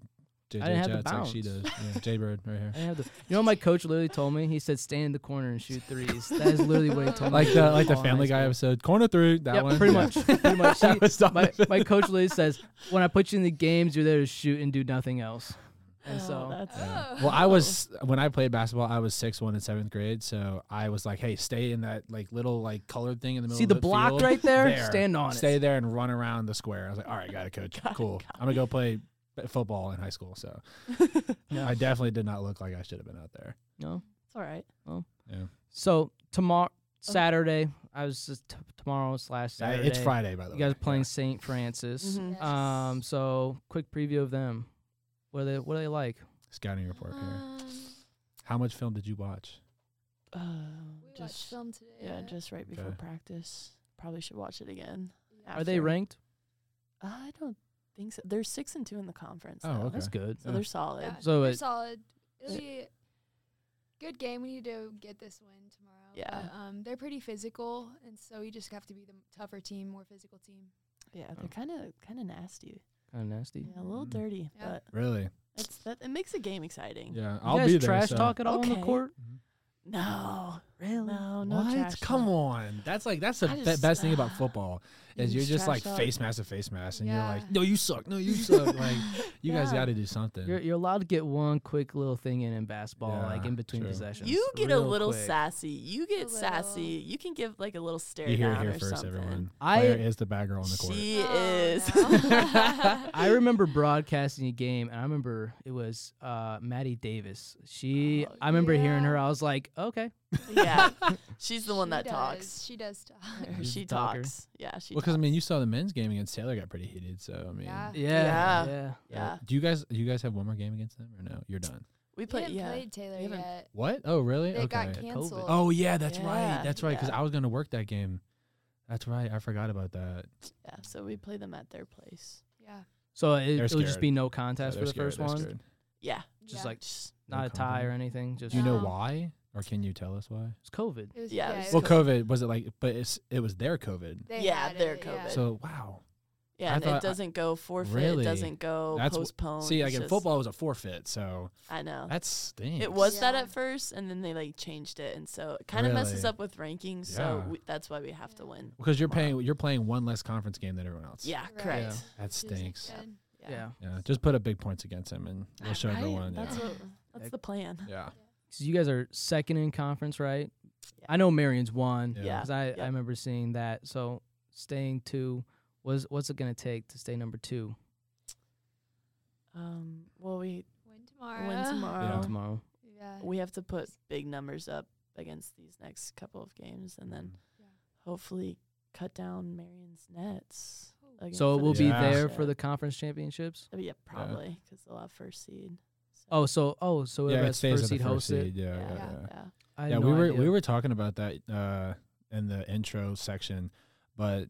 JJ I didn't have the Jets like she does. bounce. Yeah, Jaybird right here. I didn't have the. You know, what my coach literally told me. He said, "Stand in the corner and shoot threes. That is literally what he told me. Like to the like the all in high Family Guy school. episode, corner three. That Yep, one, pretty Yeah. much. Pretty much. That He- was my, Donovan. my coach literally says, "When I put you in the games, you're there to shoot and do nothing else." And Oh, so, that's Yeah. Oh. Well, I was when I played basketball. I was six one in seventh grade, so I was like, "Hey, stay in that like little like colored thing in the middle." see of the the block field. right there? There. Stand on it. Stay there and run around the square. I was like, "All right, got it, coach. Got it, cool. got I'm gonna go play b- football in high school." So No. I definitely did not look like I should have been out there. No. It's all right. Well, yeah. So tomorrow, Saturday, I was just t- tomorrow slash Uh, Saturday. It's Friday, by the You way. You guys playing Yeah. St. Francis. Mhm. Yes. Um, so quick preview of them. What are they? What are they like? scouting report here. Um, How much film did you watch? Uh, we watched just film today. yeah, just right before Okay. practice. Probably should watch it again. Are they after. ranked? I don't think so. They're six and two in the conference. Oh, though, okay. That's good. So Yeah. they're solid. Yeah, So they're it- solid. It'll be a good game. We need to get this win tomorrow. Yeah. But, um, they're pretty physical, and so we just have to be the tougher team, more physical team. Yeah, Oh. they're kind of kind of nasty. Kind of nasty. Yeah, a little Mm. dirty, Yeah. but Really? it's that it makes the game exciting. Yeah, I'll guys be there. trash so- talk at all on the Okay. court? No, Really? no, no what? trash Come talk. on. That's like that's the I be- just- best thing about football is You you're just like trash talk. face mask to face mask, and you're like, no, you suck, no, you suck. like you guys Yeah. got to do something. You're you're allowed to get one quick little thing in in basketball, Yeah, like in between true. possessions. You get a real little quick. sassy. You get A sassy. little. You can give like a little stare you hear it down here or first, something. everyone. I- Klair is the bad girl on the court. She Oh, is. no. I remember broadcasting a game, and I remember it was uh, Maddie Davis. She, Oh, I remember hearing yeah. her. I was like, okay, yeah, she's the one She that does. talks. She does talk. She's she the talker. talks. Yeah, she. Well, because I mean, you saw the men's game against Taylor got pretty heated. So I mean, Yeah. Yeah, Yeah. yeah. Yeah, uh, Do you guys do you guys have one more game against them or no? You're done. we We played. haven't Yeah, played Taylor haven't- yet. What? Oh, really? They okay. got COVID. canceled. Oh yeah, that's right. That's right. Because yeah. I was gonna work that game. That's right. I forgot about that. yeah. So we play them at their place. Yeah. So it, They're it'll just be no contest they're for the scared, first they're one. scared. Yeah, Just Yeah. like just No not a tie or anything. Just Do you know No. why, or can you tell us why? it's COVID. It was, Yeah, it yeah, was Well, was- COVID was it like? But it's it was their COVID. they Yeah, their it, COVID. So wow. yeah. I And it doesn't go forfeit. Really? It doesn't go That's wh- postponed. See, like in football, it was a forfeit. So I know. that stinks. It was that at first, and then they like changed it, and so it kind of messes up with rankings. So we, that's why we have to win. because you're tomorrow. paying you're playing one less conference game than everyone else. Yeah, Right. correct. that stinks. good. Yeah, Yeah. Yeah, just put up big points against him, and we'll show Right? everyone. That's yeah. what. That's the plan. yeah. So you guys are second in conference, right? Yeah. I know Marian's one Yeah. Yeah. because I, Yep. I remember seeing that. So staying two, was what's it gonna take to stay number two Um. Well, we Win tomorrow. win tomorrow. Yeah. tomorrow? Yeah. We have to put big numbers up against these next couple of games, and then Yeah. hopefully cut down Marian's nets. again So it will be Yeah. there for the conference championships. Yeah, probably because they'll have first seed. So, Oh, so oh, so Yeah, whoever it stays first at the seed first hosts seed. Yeah, yeah, yeah, yeah. yeah. yeah. I Yeah, no we were idea. we were talking about that uh, in the intro section, but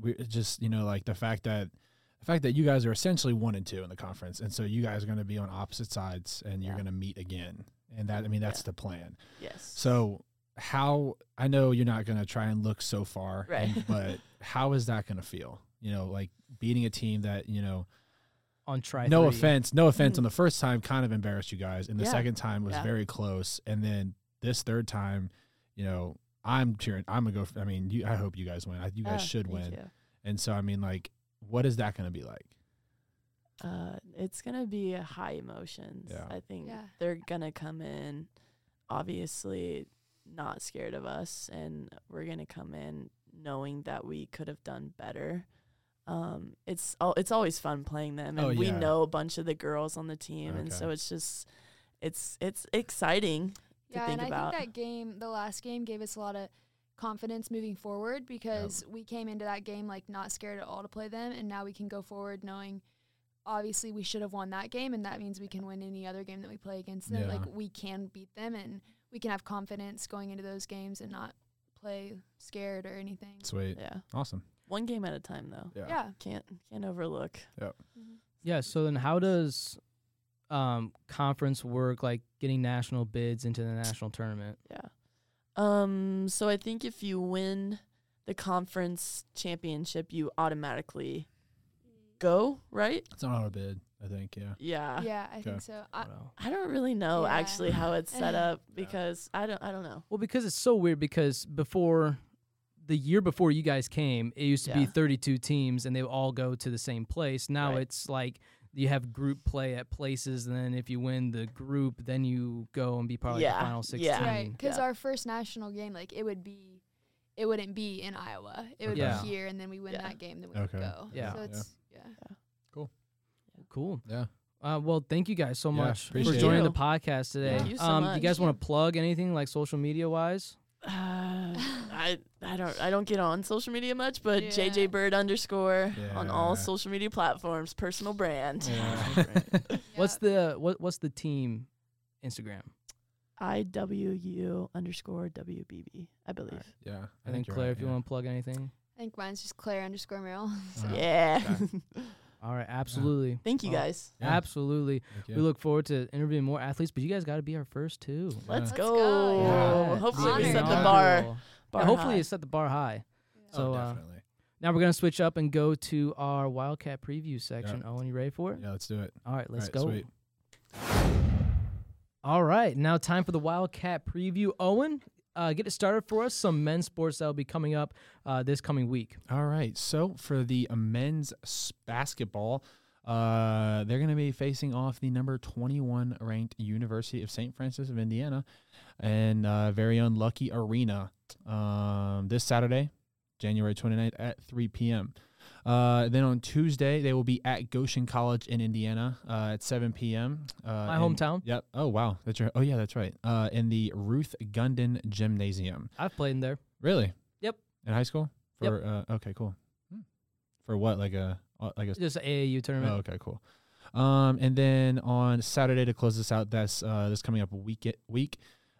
we it just you know like the fact that the fact that you guys are essentially one and two in the conference, and so you guys are going to be on opposite sides, and you're Yeah. going to meet again, and that I mean that's Yeah. the plan. Yes. So how I know you're not going to try and look so far, Right. and- but how is that going to feel? You know, like beating a team that you know. On try. no three. offense, no offense. Mhm. On the first time, kind of embarrassed you guys, and the Yeah. second time was Yeah. very close, and then this third time, you know, I'm cheering. I'm gonna go. For, I mean, you, I hope you guys win. I, you guys Yeah, should win. you. And so, I mean, like, what is that gonna be like? Uh, it's gonna be high emotions. Yeah. I think Yeah. they're gonna come in, obviously not scared of us, and we're gonna come in knowing that we could have done better. Um, it's al- it's always fun playing them, and Oh, we know a bunch of the girls on the team, and so it's just it's it's exciting to Yeah, think and about. I think that game, the last game, gave us a lot of confidence moving forward because we came into that game like not scared at all to play them, and now we can go forward knowing. Obviously, we should have won that game, and that means we can win any other game that we play against them. Yeah. Like we can beat them, and we can have confidence going into those games and not play scared or anything. Sweet, yeah, awesome. One game at a time though. Yeah. Yeah. Can't can't overlook. Mhm. Yeah. So then, how does um conference work? Like getting national bids into the national tournament. Yeah. Um. So I think if you win the conference championship, you automatically go right. It's an auto bid, I think. Yeah. Yeah. yeah, I Okay. think so. I, I don't really know Yeah. actually how it's set up Yeah. because I don't. I don't know. Well, because it's so weird. Because before the year before you guys came, it used to be 32 teams, and they would all go to the same place. Now Right. it's like you have group play at places, and then if you win the group, then you go and be part of the final 16. yeah. Right, because Yeah. our first national game, like it would be, it wouldn't be in Iowa. It would Yeah. be here, and then we win Yeah. that game, then we Okay. would go. Yeah. so Yeah. it's yeah. Cool. Yeah. Uh, well, thank you guys so Yeah, much for joining it. the podcast today. Thank you so um, do you guys want to plug anything like social media wise? Uh, I I don't I don't get on social media much, but Yeah. JJ Bird underscore on all social media platforms, personal brand. Yeah. What's the what What's the team Instagram? I W U underscore W B B. I believe. yeah. I think you're Klair, right, if you want to plug anything. I think mine's just Klair underscore Merrell. so. Uh-huh. Yeah. All right, absolutely, Thank you Well, guys. Yeah. absolutely. You. We look forward to interviewing more athletes, but you guys got to be our first too. Let's Let's go. go, Yeah. Hopefully we set the Yeah. bar. Yeah, bar hopefully you set the bar high. Oh, So uh, definitely. now we're gonna switch up and go to our Wildcat preview section. Owen, you ready for it? yeah, let's do it. All right, let's All go. sweet. All right, now time for the Wildcat preview. Owen, uh, get it started for us. Some men's sports that will be coming up uh, this coming week. All right. So for the men's basketball, uh, they're going to be facing off the number 21 ranked University of St. Francis of Indiana and uh, very unlucky arena um, this Saturday, January 29th at 3 p.m. Uh, then on Tuesday, they will be at Goshen College in Indiana uh, at 7 p.m. Uh, My in- hometown. Yep. Oh wow, that's right. Oh yeah, that's right. Uh, in the Ruth Gunden Gymnasium. I've played in there. Really? Yep. In high school? Yep. For uh, okay, cool. Hmm. For what? Like a like a Just AAU tournament. Oh, okay, cool. Um, and then on Saturday to close this out, that's uh, this coming up week week.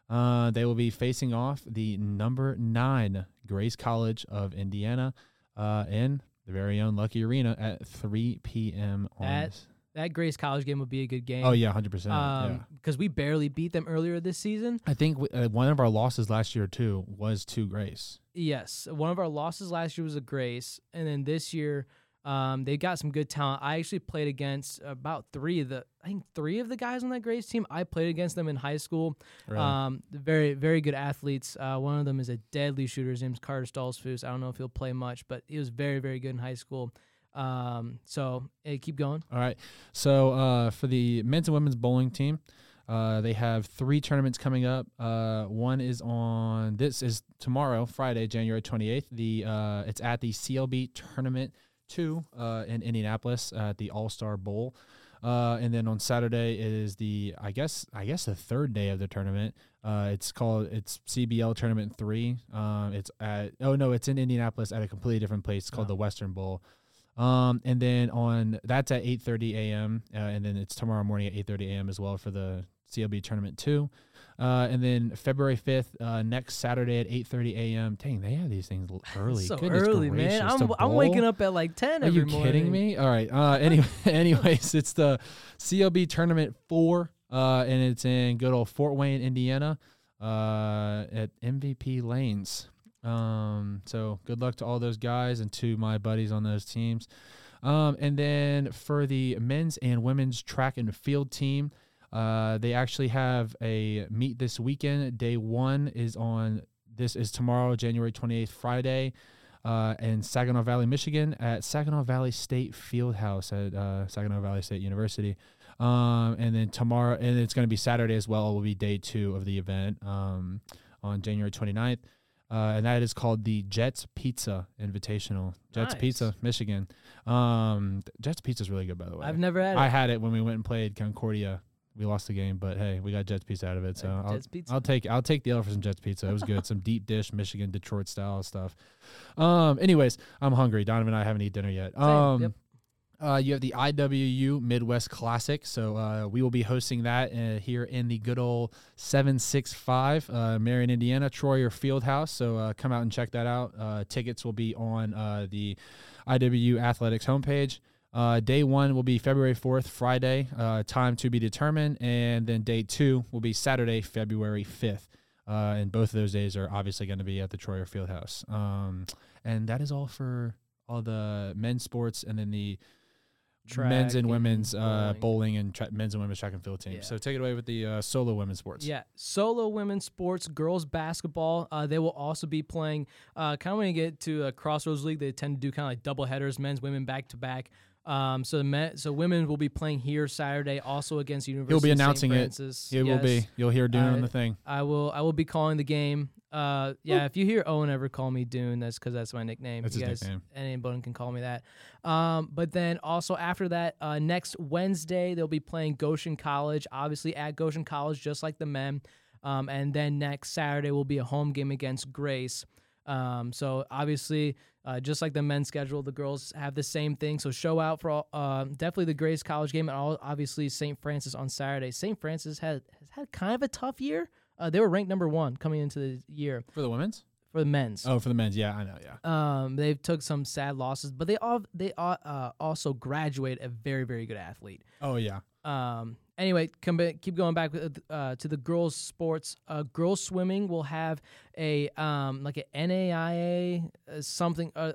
Uh, they will be facing off the number nine Grace College of Indiana, uh, in the very own Luckey Arena at 3 p.m. on. That- That Grace College game would be a good game. oh yeah, hundred percent. Yeah. Um, because we barely beat them earlier this season. I think w- uh, one of our losses last year too was to Grace. Yes, one of our losses last year was a Grace, and then this year, um, they got some good talent. I actually played against about three of the, I think three of the guys on that Grace team. I played against them in high school. Really. Um, very, very good athletes. Uh, one of them is a deadly shooter. His name's Carter Stoltzfus. I don't know if he'll play much, but he was very, very good in high school. Um, so hey, keep going. All right. So uh, for the men's and women's bowling team, uh, they have three tournaments coming up. Uh, one is on this is tomorrow, Friday, January twenty eighth. The uh, it's at the CLB Tournament Two uh, in Indianapolis at the All Star Bowl. Uh, and then on Saturday is the I guess I guess the third day of the tournament. Uh, it's called it's CBL Tournament Three. Um, it's at oh no, it's in Indianapolis at a completely different place. It's called Oh. the Western Bowl. Um, and then on that's at 8:30 a.m. Uh, and then it's tomorrow morning at 8:30 a.m. as well for the CLB tournament two. Uh, and then February 5th, uh, next Saturday at 8:30 a.m. Dang, they have these things early. so Goodness early, gracious, man. I'm, I'm waking up at like ten Are every you morning. kidding me? All right. Uh, anyway, anyways, it's the CLB tournament four, uh, and it's in good old Fort Wayne, Indiana, uh, at MVP Lanes. Um, so good luck to all those guys and to my buddies on those teams. Um, and then for the men's and women's track and field team, uh, they actually have a meet this weekend. Day one is on this is tomorrow, January 28th, Friday, uh, in Saginaw Valley, Michigan, at Saginaw Valley State Fieldhouse at uh, Saginaw Valley State University. Um, and then tomorrow, and it's going to be Saturday as well, will be day two of the event um, on January 29th. Uh, and that is called the Jets Pizza Invitational. Jets Nice. Pizza, Michigan. Um, Jets Pizza is really good, by the way. I've never had it. I had it when we went and played Concordia. We lost the game, but hey, we got Jets Pizza out of it. So Uh, I'll. I'll take I'll take the L for some Jets Pizza. It was good. some deep dish Michigan Detroit style stuff. Um. Anyways, I'm hungry. Donovan and I haven't eaten dinner yet. Um. yep. Uh, you have the IWU Midwest Classic, so uh, we will be hosting that uh, here in the good old 765 uh, Marion, Indiana, Troyer Fieldhouse. So uh, come out and check that out. Uh, tickets will be on uh, the IWU Athletics homepage. Uh, day one will be February 4th, Friday, uh, time to be determined. And then day two will be Saturday, February 5th. Uh, and both of those days are obviously going to be at the Troyer Fieldhouse. Um, and that is all for all the men's sports and then the men's Track and women's uh, bowling. bowling and tra- men's and women's track and field teams. Yeah. So take it away with the uh, solo women's sports. Yeah, solo women's sports, girls basketball. Uh, they will also be playing. Uh, kind of when you get to a Crossroads League, they tend to do kind of like double headers, men's, women, back to back. Um, so the men, so women will be playing here Saturday, also against University. He'll be announcing it. It will be. You'll hear Dune on Uh, the thing. I will. I will be calling the game. Uh, yeah. If you hear Owen ever call me Dune, that's because that's my nickname. That's you his guys, nickname. Anyone can call me that. Um, but then also after that, uh, next Wednesday they'll be playing Goshen College, obviously at Goshen College, just like the men. Um, and then next Saturday will be a home game against Grace. Um, so obviously, uh, just like the men's schedule, the girls have the same thing. So show out for all, uh, definitely the Grace College game, and all, obviously St. Francis on Saturday. St. Francis had has had kind of a tough year. Uh, they were ranked number one coming into the year For the women's? for the men's. Oh, for the men's. Yeah, I know. Yeah. Um, they've took some sad losses, but they all they all, uh, also graduate a very very good athlete. Oh, yeah. Um, anyway, come back, keep going back uh, to the girls' sports. Uh, girls swimming will have a um like an NAIA uh, something. Uh,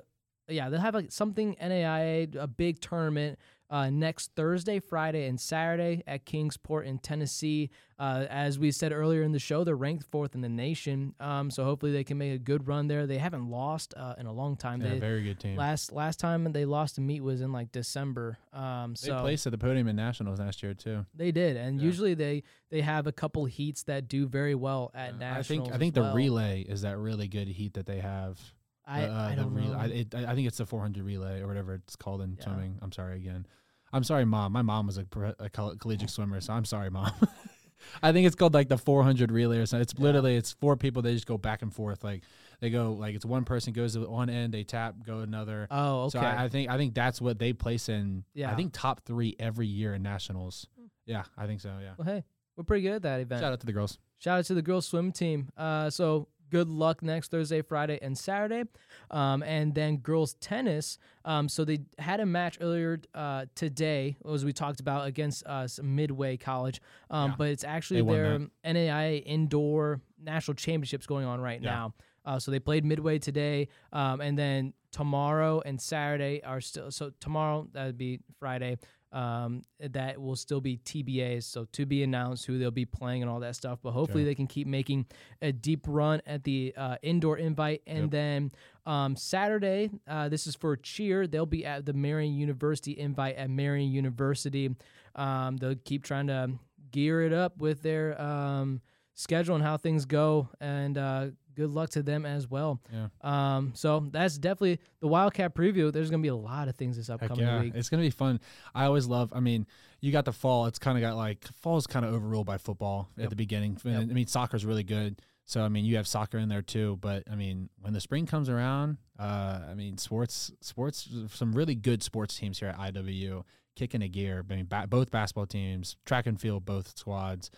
yeah, they'll have like something NAIA a big tournament. Uh, next Thursday, Friday, and Saturday at Kingsport in Tennessee. Uh, as we said earlier in the show, they're ranked fourth in the nation. Um, so hopefully they can make a good run there. They haven't lost uh, in a long time. Yeah, they, very good team. last last time they lost a meet was in like December. Um, they placed at the podium in nationals last year too. they did, and Yeah. usually they they have a couple heats that do very well at Yeah. nationals. I think I think the well. relay is that really good heat that they have. I, uh, I don't know. I, it, I think it's the 400 relay or whatever it's called in swimming. I'm sorry again. I'm sorry, mom. My mom was a, a collegiate swimmer, so I'm sorry, mom. I think it's called like the 400 relay or something. It's literally it's four people. They just go back and forth. Like they go like it's one person goes to one end, they tap, go another. oh, okay. So I, I think I think that's what they place in. Yeah. I think top three every year in nationals. Yeah, I think so. Yeah. well, hey, we're pretty good at that event. Shout out to the girls. Shout out to the girls swim team. Uh, so good luck next Thursday, Friday, and Saturday. Um, and then girls tennis. Um, so they had a match earlier uh, today, as we talked about, against uh, Midway College. Um, Yeah. But it's actually their NAIA indoor national championships going on right Yeah. now. Uh, so they played Midway today, um, and then tomorrow and Saturday are still. So tomorrow that would be Friday. Um, that will still be TBAs, so to be announced who they'll be playing and all that stuff. But hopefully Okay. they can keep making a deep run at the uh, indoor invite, and Yep. then um, Saturday, uh, this is for cheer. They'll be at the Marian University invite at Marian University. Um, they'll keep trying to gear it up with their um, schedule and how things go, and uh, good luck to them as well. Yeah. Um, so that's definitely the Wildcat preview. There's gonna be a lot of things this upcoming yeah, week. it's gonna be fun. I always love. I mean, you got the fall. It's kind of got like fall's kind of overruled by football at the beginning. Yep. I mean, soccer's really good. So I mean, you have soccer in there too. But I mean, when the spring comes around, uh, I mean, sports, sports, some really good sports teams here at IWU kicking a gear. I mean, ba- both basketball teams, track and field, both squads.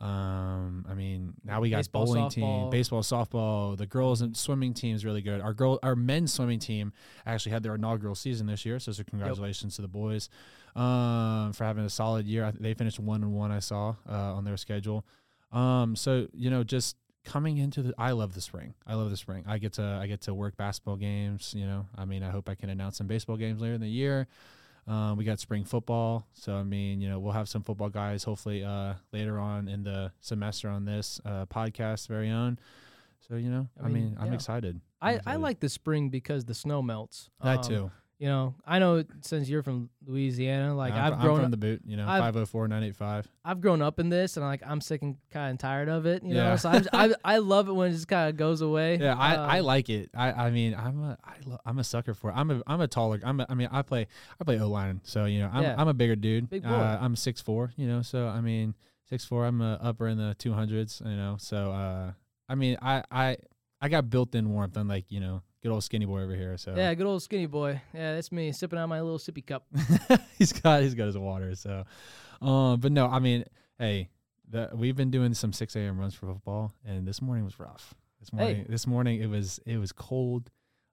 Um, I mean, now we got Baseball, bowling softball. team, baseball, softball. The girls and swimming team is really good. Our girl, our men's swimming team actually had their inaugural season this year, so, so congratulations to the boys um, for having a solid year. I They finished one and one. I saw uh, on their schedule. Um, so you know, just coming into the, I love the spring. I love the spring. I get to I get to work basketball games. You know, I mean, I hope I can announce some baseball games later in the year. Um, we got spring football, so I mean, you know, we'll have some football guys hopefully uh, later on in the semester on this uh, podcast, very own. So you know, I I mean, mean, I'm yeah. excited. I, I like the spring because the snow melts. that Um, too. You know, I know since you're from Louisiana, like I'm, I've fr- I'm grown from up, the boot. You know, I've- five zero four nine eight five. I've grown up in this, and like I'm sick and kind of tired of it. You know, so I, I I love it when it just kind of goes away. Yeah, I, I Um, like it. I, I mean, I'm a I lo- I'm a sucker for it. I'm a I'm a taller. I'm a, I mean, I play I play O line, so you know, I'm Yeah. I'm a bigger dude. Big boy. Uh, I'm six four. You know, so I mean, six four. I'm uh, upper in the two hundreds. You know, so uh, I mean, I I I got built in warmth. I'm Unlike you know, good old skinny boy over here. So Yeah, good old skinny boy. Yeah, that's me sipping out my little sippy cup. he's got he's got his water. So, um, but no, I mean, hey, the, we've been doing some six a.m. runs for football, and this morning was rough. This Hey. morning, this morning it was it was cold.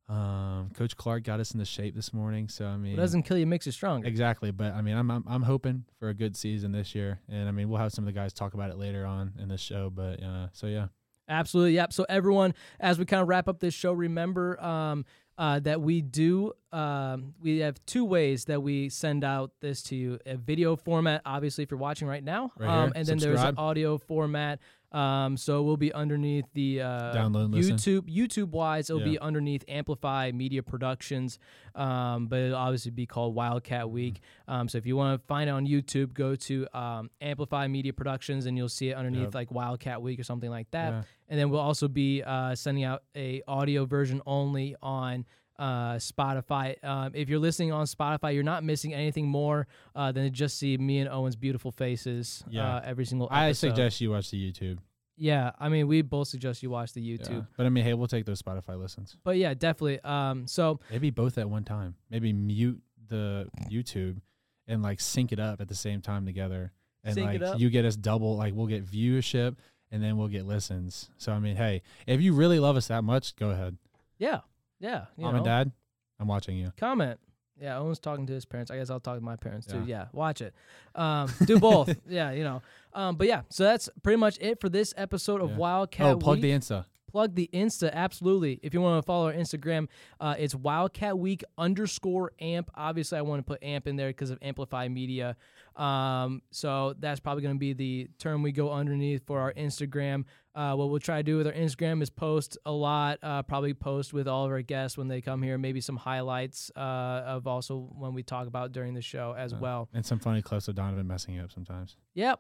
Um, Coach Clark got us into shape this morning, so I mean, What doesn't kill you makes you stronger. exactly. But I mean, I'm, I'm I'm hoping for a good season this year, and I mean, we'll have some of the guys talk about it later on in the show. But uh, so yeah, Absolutely. Yep. So everyone, as we kind of wrap up this show, remember um, uh, that we do um, we have two ways that we send out this to you: a video format, obviously, if you're watching right now, Right um, and then there's an audio format. Um, so we'll be underneath the uh, Download. YouTube. YouTube wise, it'll be underneath Amplify Media Productions, um, but it'll obviously be called Wildcat Week. Mm-hmm. Um, so if you want to find it on YouTube, go to um, Amplify Media Productions, and you'll see it underneath Yep. like Wildcat Week or something like that Yeah. and then we'll also be uh, sending out a audio version only on uh, Spotify. Um, if you're listening on Spotify, you're not missing anything more uh, than to just see me and Owen's beautiful faces Yeah. uh, every single. I suggest you watch the YouTube. Yeah, I mean, we both suggest you watch the Yeah. YouTube. But I mean, hey, we'll take those Spotify listens. But yeah, definitely. Um, so Maybe both at one time. Maybe mute the YouTube and like sync it up at the same time together. And Sync like you get us double, like we'll get viewership and then we'll get listens. So I mean, hey, if you really love us that much, go ahead. yeah, yeah, you Mom know, and dad, I'm watching you. comment. Yeah, Owen's talking to his parents. I guess I'll talk to my parents too. Yeah. Yeah, watch it. Um, do both. yeah, you know. Um, but yeah, so that's pretty much it for this episode of Yeah. Wildcat. oh, plug Week. the Insta. Plug the Insta absolutely. If you want to follow our Instagram, uh, it's Wildcat Week underscore Amp. Obviously, I want to put Amp in there because of Amplify Media. Um, so that's probably going to be the term we go underneath for our Instagram. Uh, what we'll try to do with our Instagram is post a lot. Uh, probably post with all of our guests when they come here. Maybe some highlights uh, of also when we talk about during the show as Uh, well. And some funny clips of Donovan messing you up sometimes. Yep.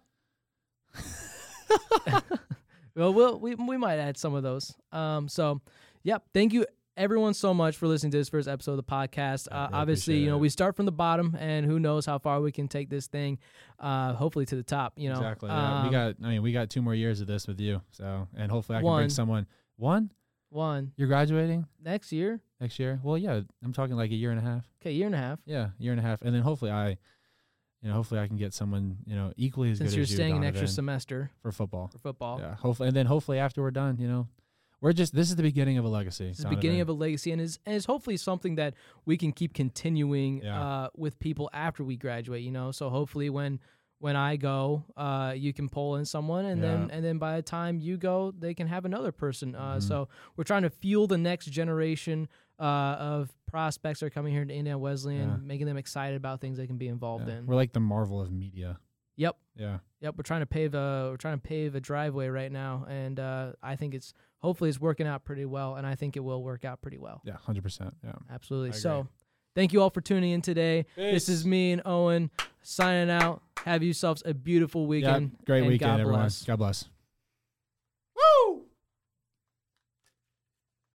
well, we'll we, we might add some of those. Um, so, yep. Thank you everyone so much for listening to this first episode of the podcast. Uh, obviously, you know, we start from the bottom, and who knows how far we can take this thing. Uh, hopefully to the top. You know, exactly. Yeah. we Um, got. I mean, we got two more years of this with you. So, and hopefully, I can One. bring someone. One. one You're graduating next year. next year. Well, yeah. I'm talking like a year and a half. Okay, year and a half. Yeah, year and a half, and then hopefully I, you know, hopefully I can get someone you know equally as Since good you're as you, staying an extra semester for football. for football. Yeah, hopefully, and then hopefully after we're done, you know, we're just this is the beginning of a legacy. It's the beginning of a legacy, and is and is hopefully something that we can keep continuing Yeah. uh, with people after we graduate. You know, so hopefully when when I go, uh, you can pull in someone, and then and then by the time you go, they can have another person. Uh, Mhm. So we're trying to fuel the next generation uh, of prospects that are coming here to Indiana Wesleyan, Yeah. making them excited about things they can be involved Yeah, in. We're like the marvel of media. Yep. Yeah, Yep, we're trying to pave a we're trying to pave a driveway right now, and uh, I think it's hopefully it's working out pretty well, and I think it will work out pretty well. yeah, hundred percent. Yeah. Absolutely. So, thank you all for tuning in today. This is me and Owen signing out. Have yourselves a beautiful Yeah, weekend. great and weekend, God everyone. bless. God bless.